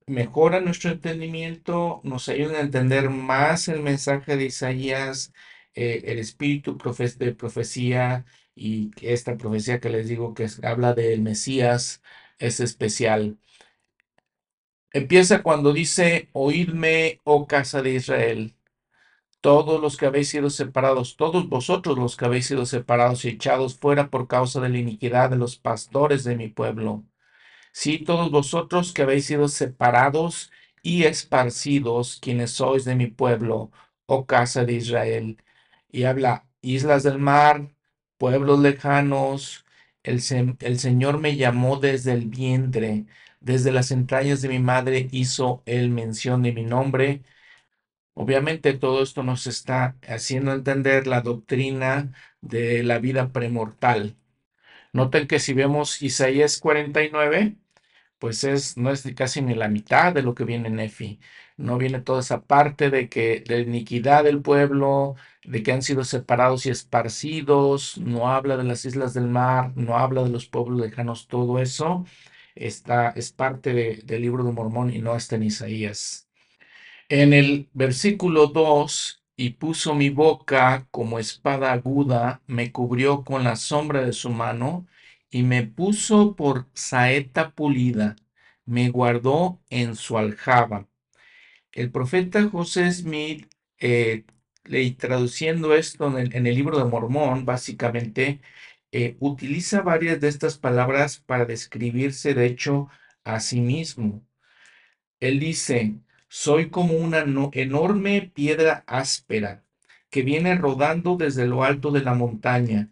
mejoran nuestro entendimiento, nos ayudan a entender más el mensaje de Isaías, eh, el espíritu de profecía y esta profecía que les digo que habla del Mesías es especial. Empieza cuando dice, Oídme, oh casa de Israel, todos los que habéis sido separados, todos vosotros los que habéis sido separados y echados fuera por causa de la iniquidad de los pastores de mi pueblo. Sí, todos vosotros que habéis sido separados y esparcidos, quienes sois de mi pueblo, oh casa de Israel. Y habla, islas del mar, pueblos lejanos, el, el Señor me llamó desde el vientre, desde las entrañas de mi madre hizo él mención de mi nombre. Obviamente todo esto nos está haciendo entender la doctrina de la vida premortal. Noten que si vemos Isaías 49, pues es, no es casi ni la mitad de lo que viene en. No viene toda esa parte de que de iniquidad del pueblo, de que han sido separados y esparcidos, no habla de las islas del mar, no habla de los pueblos lejanos, todo eso está, es parte de- del libro de Mormón y no está en Isaías. En el versículo 2, y puso mi boca como espada aguda, me cubrió con la sombra de su mano, y me puso por saeta pulida, me guardó en su aljaba. El profeta José Smith, eh, le- traduciendo esto en el, en el libro de Mormón, básicamente, eh, utiliza varias de estas palabras para describirse, de hecho, a sí mismo. Él dice, soy como una no- enorme piedra áspera que viene rodando desde lo alto de la montaña,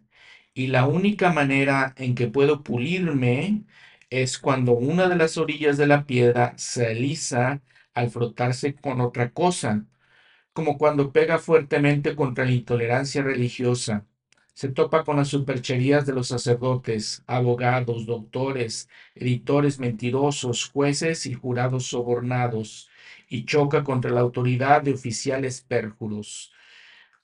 y la única manera en que puedo pulirme es cuando una de las orillas de la piedra se alisa al frotarse con otra cosa como cuando pega fuertemente contra la intolerancia religiosa. Se topa con las supercherías de los sacerdotes, abogados, doctores, editores mentirosos, jueces y jurados sobornados, y choca contra la autoridad de oficiales perjuros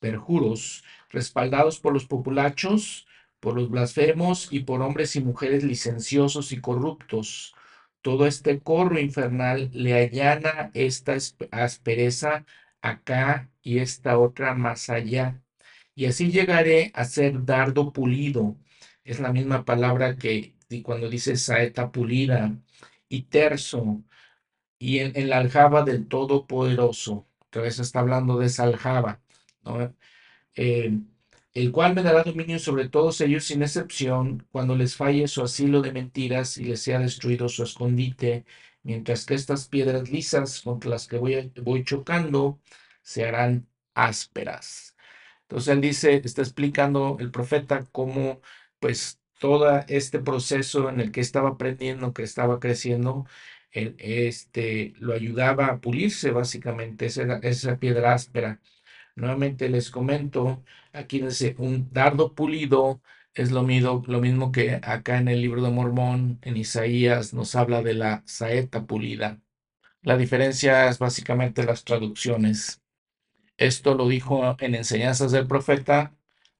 perjuros, respaldados por los populachos, por los blasfemos y por hombres y mujeres licenciosos y corruptos. Todo este corro infernal le allana esta aspereza acá y esta otra más allá. Y así llegaré a ser dardo pulido. Es la misma palabra que cuando dice saeta pulida y terso y en, la aljaba del Todopoderoso. Otra vez está hablando de esa aljaba, eh, el cual me dará dominio sobre todos ellos sin excepción, cuando les falle su asilo de mentiras y les sea destruido su escondite, mientras que estas piedras lisas contra las que voy, voy chocando se harán ásperas. Entonces él dice, está explicando el profeta cómo pues todo este proceso en el que estaba aprendiendo, que estaba creciendo, él, este, lo ayudaba a pulirse básicamente, esa, esa piedra áspera. Nuevamente les comento, aquí dice un dardo pulido es lo mismo, lo mismo que acá en el libro de Mormón, en Isaías, nos habla de la saeta pulida. La diferencia es básicamente las traducciones. Esto lo dijo en Enseñanzas del Profeta,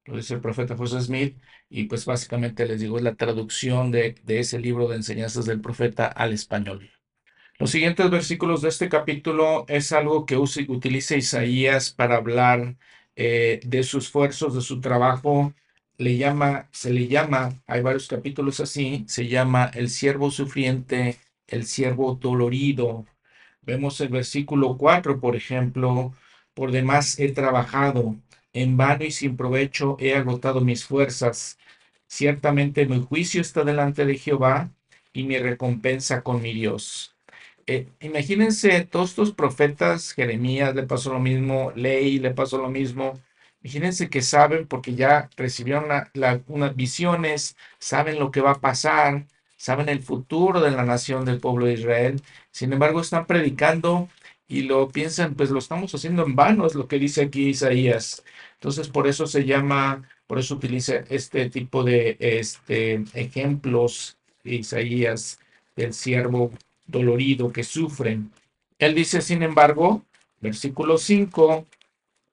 lo dice el profeta José Smith, y pues básicamente les digo, es la traducción de, de ese libro de Enseñanzas del Profeta al español. Los siguientes versículos de este capítulo es algo que utiliza Isaías para hablar eh, de sus esfuerzos, de su trabajo. Le llama, se le llama, hay varios capítulos así, se llama el siervo sufriente, el siervo dolorido. Vemos el versículo 4, por ejemplo, por demás he trabajado, en vano y sin provecho he agotado mis fuerzas. Ciertamente mi juicio está delante de Jehová y mi recompensa con mi Dios. Eh, imagínense todos estos profetas, Jeremías le pasó lo mismo, Ley le pasó lo mismo. Imagínense que saben porque ya recibieron unas visiones, saben lo que va a pasar, saben el futuro de la nación del pueblo de Israel. Sin embargo, están predicando y lo piensan, pues lo estamos haciendo en vano, es lo que dice aquí Isaías. Entonces, por eso se llama, por eso utiliza este tipo de este, ejemplos Isaías del siervo dolorido que sufren. Él dice, sin embargo, versículo 5,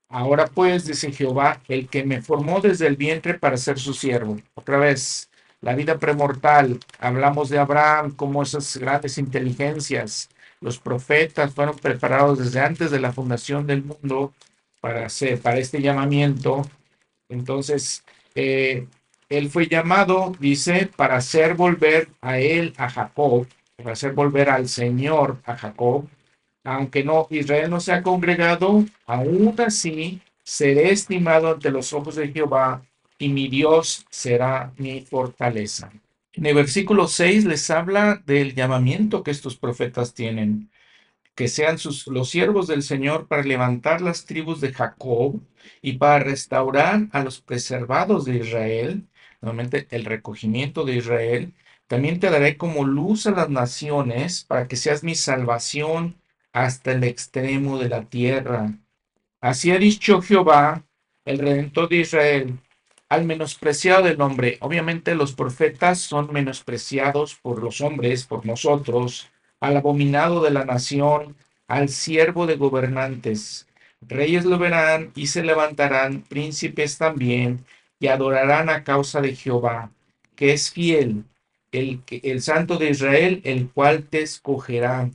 ahora pues, dice Jehová, el que me formó desde el vientre para ser su siervo. Otra vez, la vida premortal, hablamos de Abraham como esas grandes inteligencias. Los profetas fueron preparados desde antes de la fundación del mundo para, hacer, para este llamamiento. Entonces, eh, él fue llamado, dice, para hacer volver a él, a Jacob, para hacer volver al Señor, a Jacob, aunque no, Israel no se ha congregado, aún así seré estimado ante los ojos de Jehová y mi Dios será mi fortaleza. En el versículo 6 les habla del llamamiento que estos profetas tienen, que sean los siervos del Señor para levantar las tribus de Jacob y para restaurar a los preservados de Israel, nuevamente el recogimiento de Israel, también te daré como luz a las naciones para que seas mi salvación hasta el extremo de la tierra. Así ha dicho Jehová, el redentor de Israel, al menospreciado del hombre. Obviamente los profetas son menospreciados por los hombres, por nosotros, al abominado de la nación, al siervo de gobernantes. Reyes lo verán y se levantarán, príncipes también, y adorarán a causa de Jehová, que es fiel el, el santo de Israel, el cual te escogerá.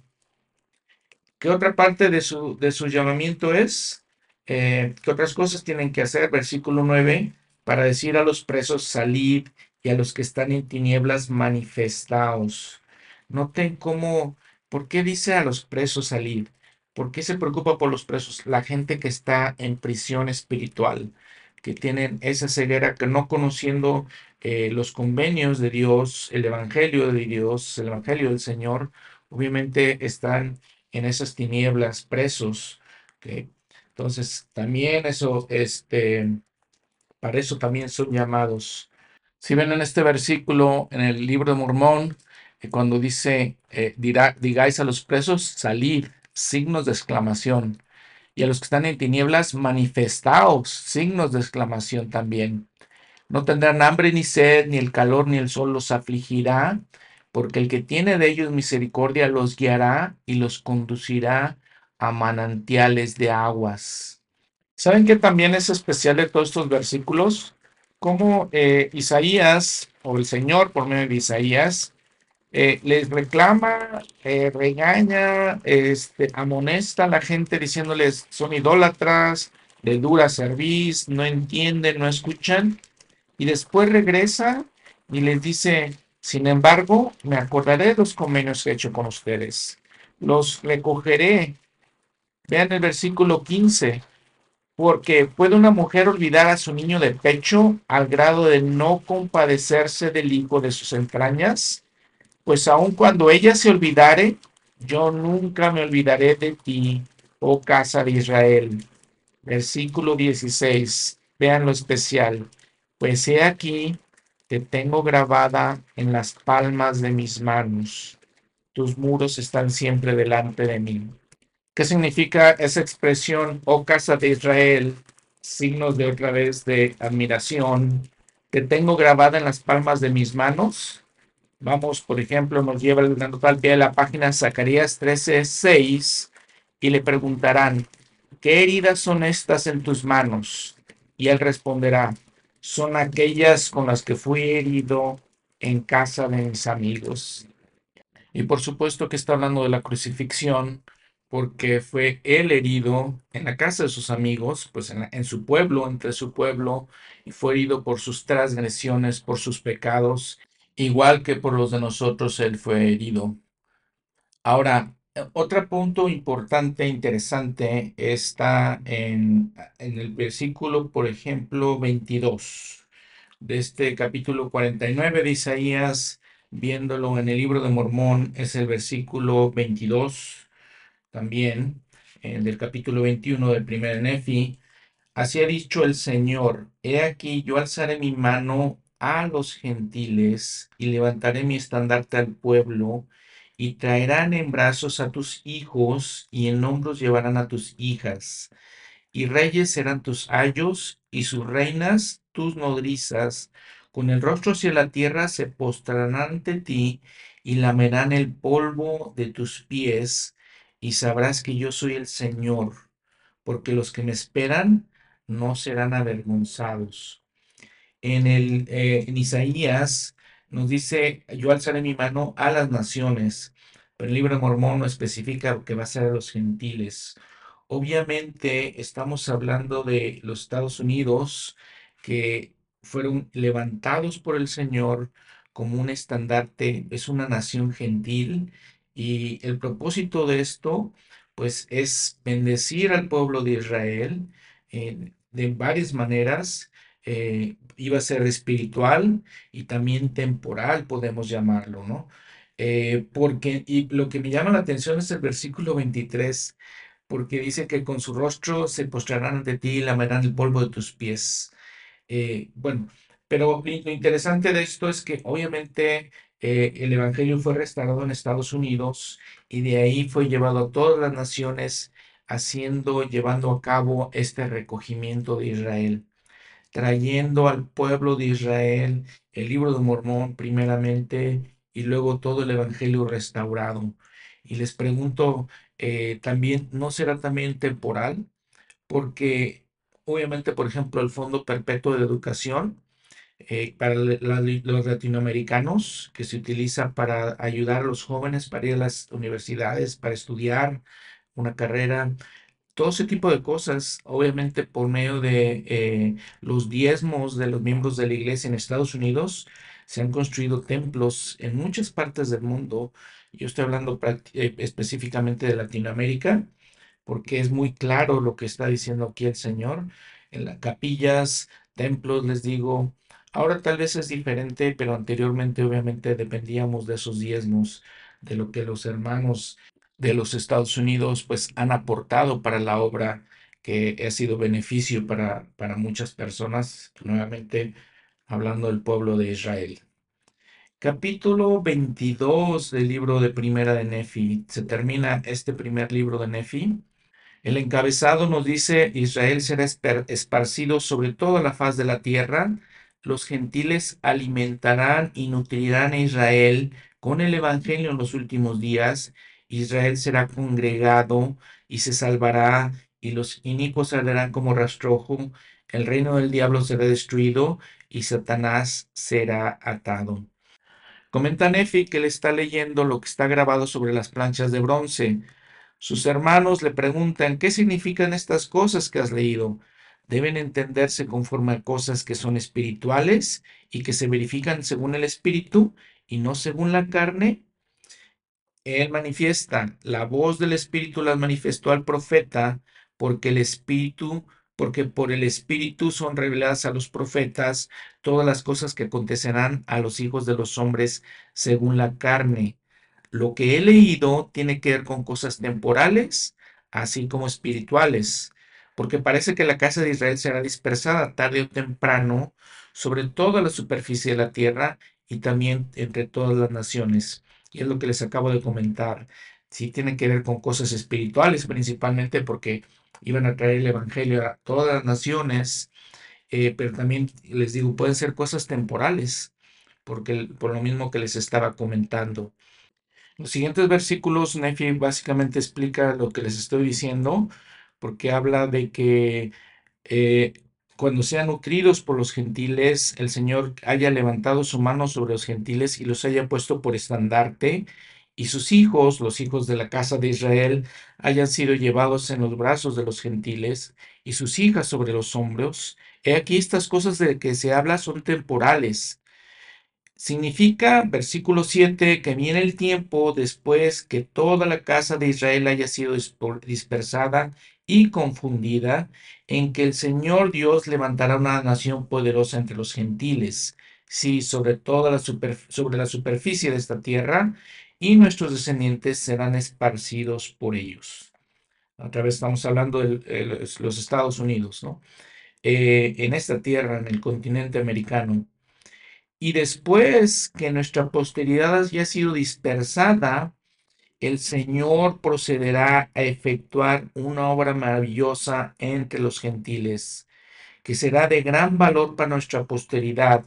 ¿Qué otra parte de su, de su llamamiento es? Eh, ¿Qué otras cosas tienen que hacer? Versículo 9, para decir a los presos, salid y a los que están en tinieblas, manifestaos. Noten cómo, ¿por qué dice a los presos salid? ¿Por qué se preocupa por los presos? La gente que está en prisión espiritual, que tienen esa ceguera, que no conociendo eh, los convenios de Dios, el Evangelio de Dios, el Evangelio del Señor, obviamente están en esas tinieblas presos. Entonces, también eso, este, para eso también son llamados. Si ven en este versículo, en el libro de Mormón, eh, cuando dice, eh, dirá, digáis a los presos, salir, signos de exclamación. Y a los que están en tinieblas, manifestaos, signos de exclamación también. No tendrán hambre ni sed, ni el calor ni el sol los afligirá, porque el que tiene de ellos misericordia los guiará y los conducirá a manantiales de aguas. ¿Saben qué también es especial de todos estos versículos? Como eh, Isaías, o el Señor por medio de Isaías, eh, les reclama, eh, regaña, este, amonesta a la gente diciéndoles son idólatras, de dura cerviz, no entienden, no escuchan y después regresa y les dice, sin embargo, me acordaré de los convenios que he hecho con ustedes. Los recogeré. Vean el versículo 15. Porque puede una mujer olvidar a su niño de pecho al grado de no compadecerse del hijo de sus entrañas. Pues aun cuando ella se olvidare, yo nunca me olvidaré de ti, oh casa de Israel. Versículo 16. Vean lo especial. Pues he aquí, te tengo grabada en las palmas de mis manos. Tus muros están siempre delante de mí. ¿Qué significa esa expresión, oh casa de Israel? Signos de otra vez de admiración. Te tengo grabada en las palmas de mis manos. Vamos, por ejemplo, nos lleva el al pie de la página Zacarías 13, 6 y le preguntarán, ¿qué heridas son estas en tus manos? Y él responderá, son aquellas con las que fui herido en casa de mis amigos. Y por supuesto que está hablando de la crucifixión, porque fue él herido en la casa de sus amigos, pues en, su pueblo, entre su pueblo, y fue herido por sus transgresiones, por sus pecados, igual que por los de nosotros él fue herido. Ahora, eh, otro punto importante, interesante, está en, en el versículo, por ejemplo, 22 de este capítulo 49 de Isaías, viéndolo en el libro de Mormón, es el versículo 22 también, eh, del capítulo 21 del primer Nefi. Así ha dicho el Señor, he aquí yo alzaré mi mano a los gentiles y levantaré mi estandarte al pueblo, y traerán en brazos a tus hijos y en hombros llevarán a tus hijas, y reyes serán tus ayos y sus reinas tus nodrizas, con el rostro hacia la tierra se postrarán ante ti y lamerán el polvo de tus pies, y sabrás que yo soy el Señor, porque los que me esperan no serán avergonzados. En, el, eh, en Isaías nos dice, yo alzaré mi mano a las naciones, pero el libro de Mormón no especifica que va a ser a los gentiles. Obviamente estamos hablando de los Estados Unidos que fueron levantados por el Señor como un estandarte, es una nación gentil y el propósito de esto pues es bendecir al pueblo de Israel eh, de varias maneras eh, iba a ser espiritual y también temporal, podemos llamarlo, ¿no? Eh, porque, y lo que me llama la atención es el versículo 23, porque dice que con su rostro se postrarán ante ti y lamerán el polvo de tus pies. Bueno, pero lo interesante de esto es que obviamente eh, el Evangelio fue restaurado en Estados Unidos y de ahí fue llevado a todas las naciones, haciendo, llevando a cabo este recogimiento de Israel trayendo al pueblo de Israel el libro de Mormón primeramente y luego todo el Evangelio restaurado. Y les pregunto, eh, también, ¿no será también temporal? Porque obviamente, por ejemplo, el Fondo Perpetuo de Educación eh, para los latinoamericanos, que se utiliza para ayudar a los jóvenes para ir a las universidades, para estudiar una carrera, todo ese tipo de cosas, obviamente por medio de eh, los diezmos de los miembros de la iglesia en Estados Unidos, se han construido templos en muchas partes del mundo. Yo estoy hablando eh, específicamente de Latinoamérica, porque es muy claro lo que está diciendo aquí el Señor. En las capillas, templos, les digo. Ahora tal vez es diferente, pero anteriormente obviamente dependíamos de esos diezmos, de lo que los hermanos de los Estados Unidos pues han aportado para la obra que ha sido beneficio para, para muchas personas, nuevamente hablando del pueblo de Israel. Capítulo 22 del libro de Primera de Nefi. Se termina este primer libro de Nefi. El encabezado nos dice, Israel será esparcido sobre toda la faz de la tierra. Los gentiles alimentarán y nutrirán a Israel con el Evangelio en los últimos días. Israel será congregado y se salvará, y los inicuos arderán como rastrojo. El reino del diablo será destruido y Satanás será atado. Comenta Nefi que él está leyendo lo que está grabado sobre las planchas de bronce. Sus hermanos le preguntan, ¿qué significan estas cosas que has leído? Deben entenderse conforme a cosas que son espirituales y que se verifican según el espíritu y no según la carne. Él manifiesta, la voz del espíritu las manifestó al profeta, porque el espíritu, porque por el espíritu son reveladas a los profetas todas las cosas que acontecerán a los hijos de los hombres según la carne. Lo que he leído tiene que ver con cosas temporales, así como espirituales, porque parece que la casa de Israel será dispersada tarde o temprano sobre toda la superficie de la tierra y también entre todas las naciones. Y es lo que les acabo de comentar. Sí tiene que ver con cosas espirituales principalmente porque iban a traer el evangelio a todas las naciones, eh, pero también les digo, pueden ser cosas temporales, porque por lo mismo que les estaba comentando. Los siguientes versículos, Nefi básicamente explica lo que les estoy diciendo, porque habla de que eh, cuando sean nutridos por los gentiles, el Señor haya levantado su mano sobre los gentiles y los haya puesto por estandarte, y sus hijos, los hijos de la casa de Israel, hayan sido llevados en los brazos de los gentiles, y sus hijas sobre los hombros. He aquí estas cosas de que se habla son temporales. Significa, versículo 7, que viene el tiempo después que toda la casa de Israel haya sido dispersada y confundida, en que el Señor Dios levantará una nación poderosa entre los gentiles, sí, sobre toda la, sobre la superficie de esta tierra, y nuestros descendientes serán esparcidos por ellos. Otra vez estamos hablando de los Estados Unidos, ¿no? Eh, en esta tierra, en el continente americano. Y después que nuestra posteridad haya sido dispersada, el Señor procederá a efectuar una obra maravillosa entre los gentiles, que será de gran valor para nuestra posteridad.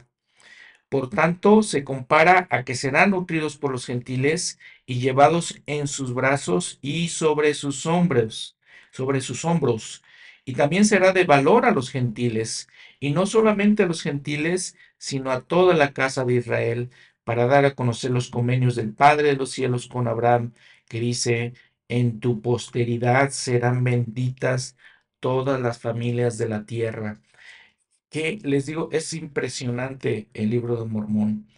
Por tanto, se compara a que serán nutridos por los gentiles y llevados en sus brazos y sobre sus hombros, sobre sus hombros. Y también será de valor a los gentiles, y no solamente a los gentiles, sino a toda la casa de Israel, para dar a conocer los convenios del Padre de los cielos con Abraham, que dice, en tu posteridad serán benditas todas las familias de la tierra. Que les digo, es impresionante el libro de Mormón.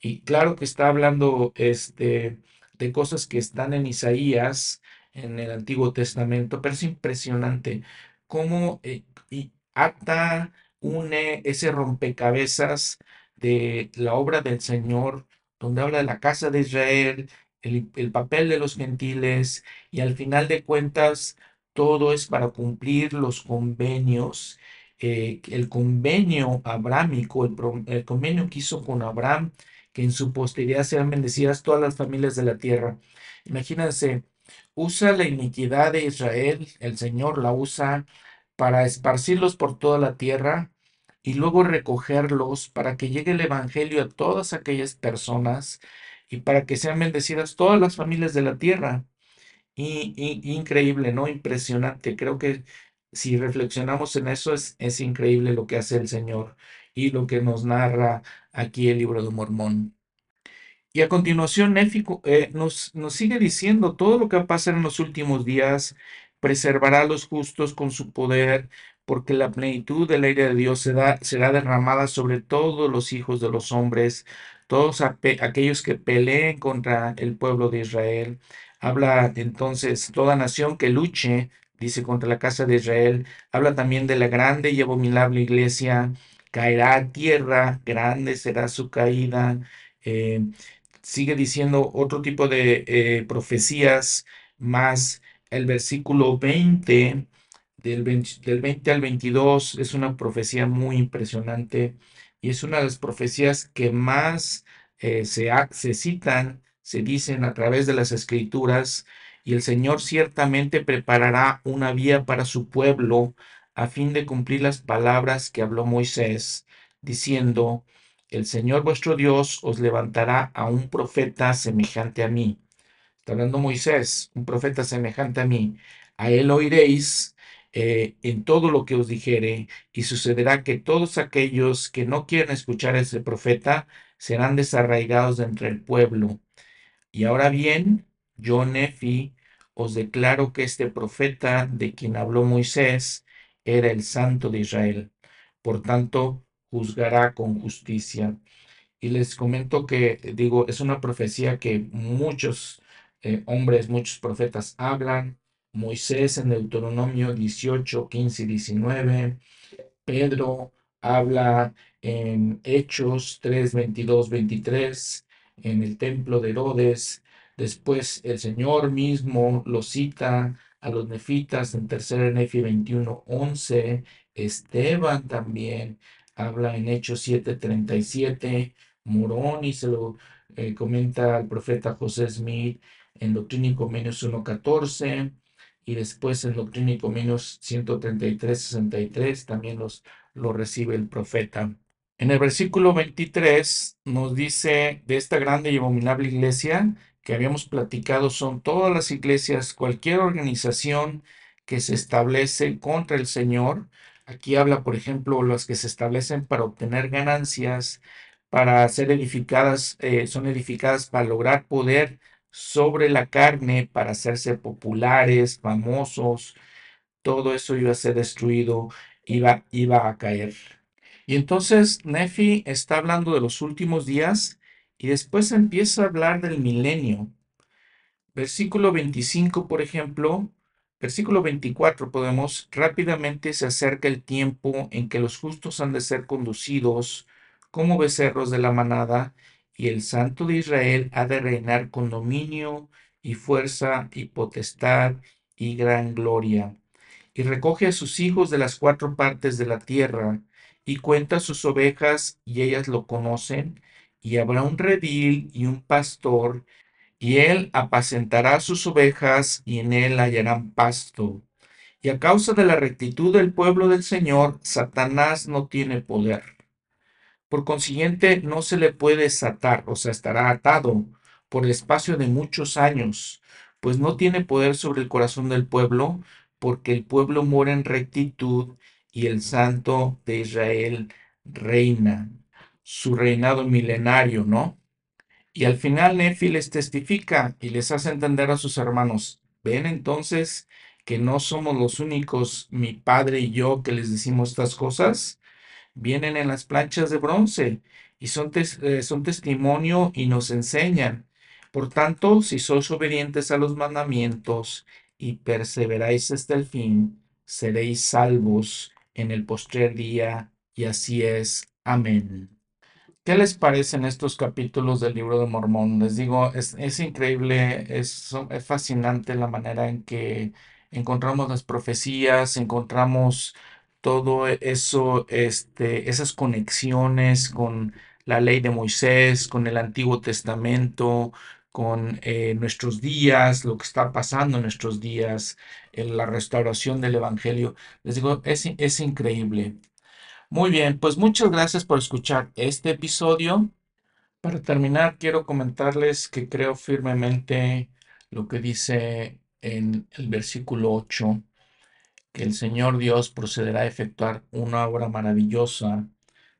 Y claro que está hablando este, de cosas que están en Isaías, en el Antiguo Testamento, pero es impresionante cómo eh, y ata, une ese rompecabezas de la obra del Señor, donde habla de la casa de Israel, el, papel de los gentiles, y al final de cuentas todo es para cumplir los convenios. Eh, el convenio abrámico, el, el, convenio que hizo con Abraham, que en su posteridad sean bendecidas todas las familias de la tierra. Imagínense, usa la iniquidad de Israel, el Señor la usa para esparcirlos por toda la tierra y luego recogerlos para que llegue el Evangelio a todas aquellas personas y para que sean bendecidas todas las familias de la tierra. Y, increíble, ¿no? Impresionante. Creo que si reflexionamos en eso es, es increíble lo que hace el Señor y lo que nos narra aquí el libro de Mormón. Y a continuación, Néfico eh, nos, nos sigue diciendo todo lo que va a pasar en los últimos días, preservará a los justos con su poder, porque la plenitud del aire de Dios será, derramada sobre todos los hijos de los hombres, todos aquellos que peleen contra el pueblo de Israel. Habla entonces toda nación que luche, dice, contra la casa de Israel. Habla también de la grande y abominable iglesia. Caerá a tierra, grande será su caída. Eh, sigue diciendo otro tipo de eh, profecías más. El versículo 20 del 20, al 22 es una profecía muy impresionante y es una de las profecías que más eh, se, se citan, se dicen a través de las escrituras, y el Señor ciertamente preparará una vía para su pueblo a fin de cumplir las palabras que habló Moisés, diciendo, el Señor vuestro Dios os levantará a un profeta semejante a mí. Está hablando Moisés, un profeta semejante a mí. A él oiréis eh, en todo lo que os dijere, y sucederá que todos aquellos que no quieren escuchar a ese profeta serán desarraigados de entre el pueblo. Y ahora bien, yo, Nefi, os declaro que este profeta de quien habló Moisés era el santo de Israel. Por tanto, juzgará con justicia. Y les comento que, digo, es una profecía que muchos eh, hombres, muchos profetas hablan, Moisés en Deuteronomio 18, 15 y 19. Pedro habla en Hechos 3, 22, 23, en el templo de Herodes. Después el Señor mismo lo cita a los nefitas en 3 Nefi 21, 11. Esteban también habla en Hechos 7, 37. Morón y se lo eh, comenta al profeta José Smith en Doctrina y Convenios 1, 14 y después en Doctrina y Convenios 133, 63 también los, lo recibe el profeta. En el versículo 23 nos dice de esta grande y abominable iglesia que habíamos platicado son todas las iglesias, cualquier organización que se establecen contra el Señor. Aquí habla, por ejemplo, las que se establecen para obtener ganancias, para ser edificadas, eh, son edificadas para lograr poder sobre la carne, para hacerse populares, famosos. Todo eso iba a ser destruido, iba, iba a caer. Y entonces Nefi está hablando de los últimos días y después empieza a hablar del milenio. Versículo 25, por ejemplo, versículo 24 podemos, rápidamente se acerca el tiempo en que los justos han de ser conducidos como becerros de la manada y el santo de Israel ha de reinar con dominio y fuerza y potestad y gran gloria. Y recoge a sus hijos de las cuatro partes de la tierra y cuenta sus ovejas y ellas lo conocen, y habrá un redil y un pastor, y él apacentará sus ovejas y en él hallarán pasto. Y a causa de la rectitud del pueblo del Señor, Satanás no tiene poder. Por consiguiente, no se le puede desatar, o sea, estará atado por el espacio de muchos años, pues no tiene poder sobre el corazón del pueblo, porque el pueblo mora en rectitud y el Santo de Israel reina, su reinado milenario, ¿no? Y al final Nefi les testifica y les hace entender a sus hermanos, ven entonces que no somos los únicos, mi padre y yo, que les decimos estas cosas, vienen en las planchas de bronce y son, eh, son testimonio y nos enseñan. Por tanto, si sois obedientes a los mandamientos y perseveráis hasta el fin, seréis salvos en el postrer día, y así es. Amén. ¿Qué les parecen estos capítulos del libro de Mormón? Les digo, es, increíble, es, es, fascinante la manera en que encontramos las profecías, encontramos todo eso, este, esas conexiones con la ley de Moisés, con el Antiguo Testamento, con eh, nuestros días, lo que está pasando en nuestros días, en la restauración del Evangelio. Les digo, es, es increíble. Muy bien, pues muchas gracias por escuchar este episodio. Para terminar, quiero comentarles que creo firmemente lo que dice en el versículo 8, que el Señor Dios procederá a efectuar una obra maravillosa.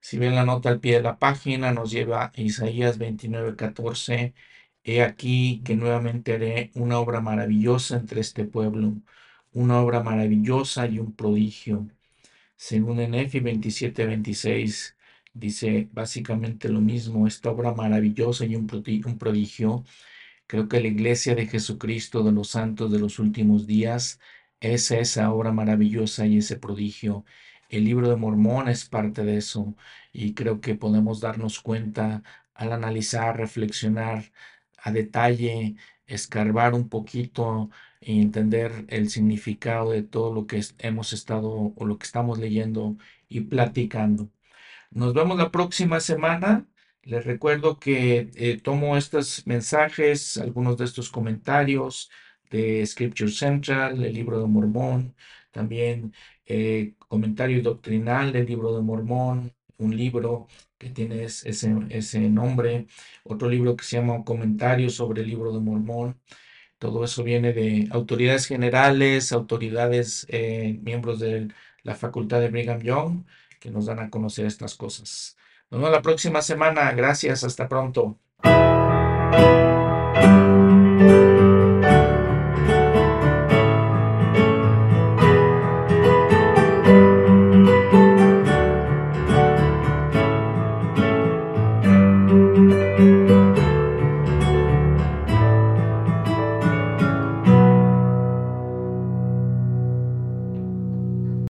Si ven la nota al pie de la página, nos lleva a Isaías 29, 14 He aquí que nuevamente haré una obra maravillosa entre este pueblo, una obra maravillosa y un prodigio. Según en Efi 27, 26, dice básicamente lo mismo, esta obra maravillosa y un prodigio. Creo que la iglesia de Jesucristo de los santos de los últimos días es esa obra maravillosa y ese prodigio. El libro de Mormón es parte de eso y creo que podemos darnos cuenta al analizar, reflexionar a detalle, escarbar un poquito y entender el significado de todo lo que hemos estado o lo que estamos leyendo y platicando. Nos vemos la próxima semana. Les recuerdo que eh, tomo estos mensajes, algunos de estos comentarios de Scripture Central, el libro de Mormón, también eh, comentario doctrinal del libro de Mormón, un libro que tiene ese, ese nombre, otro libro que se llama Comentarios sobre el libro de Mormón. Todo eso viene de autoridades generales, autoridades, eh, miembros de la facultad de Brigham Young, que nos dan a conocer estas cosas. Nos vemos la próxima semana. Gracias. Hasta pronto.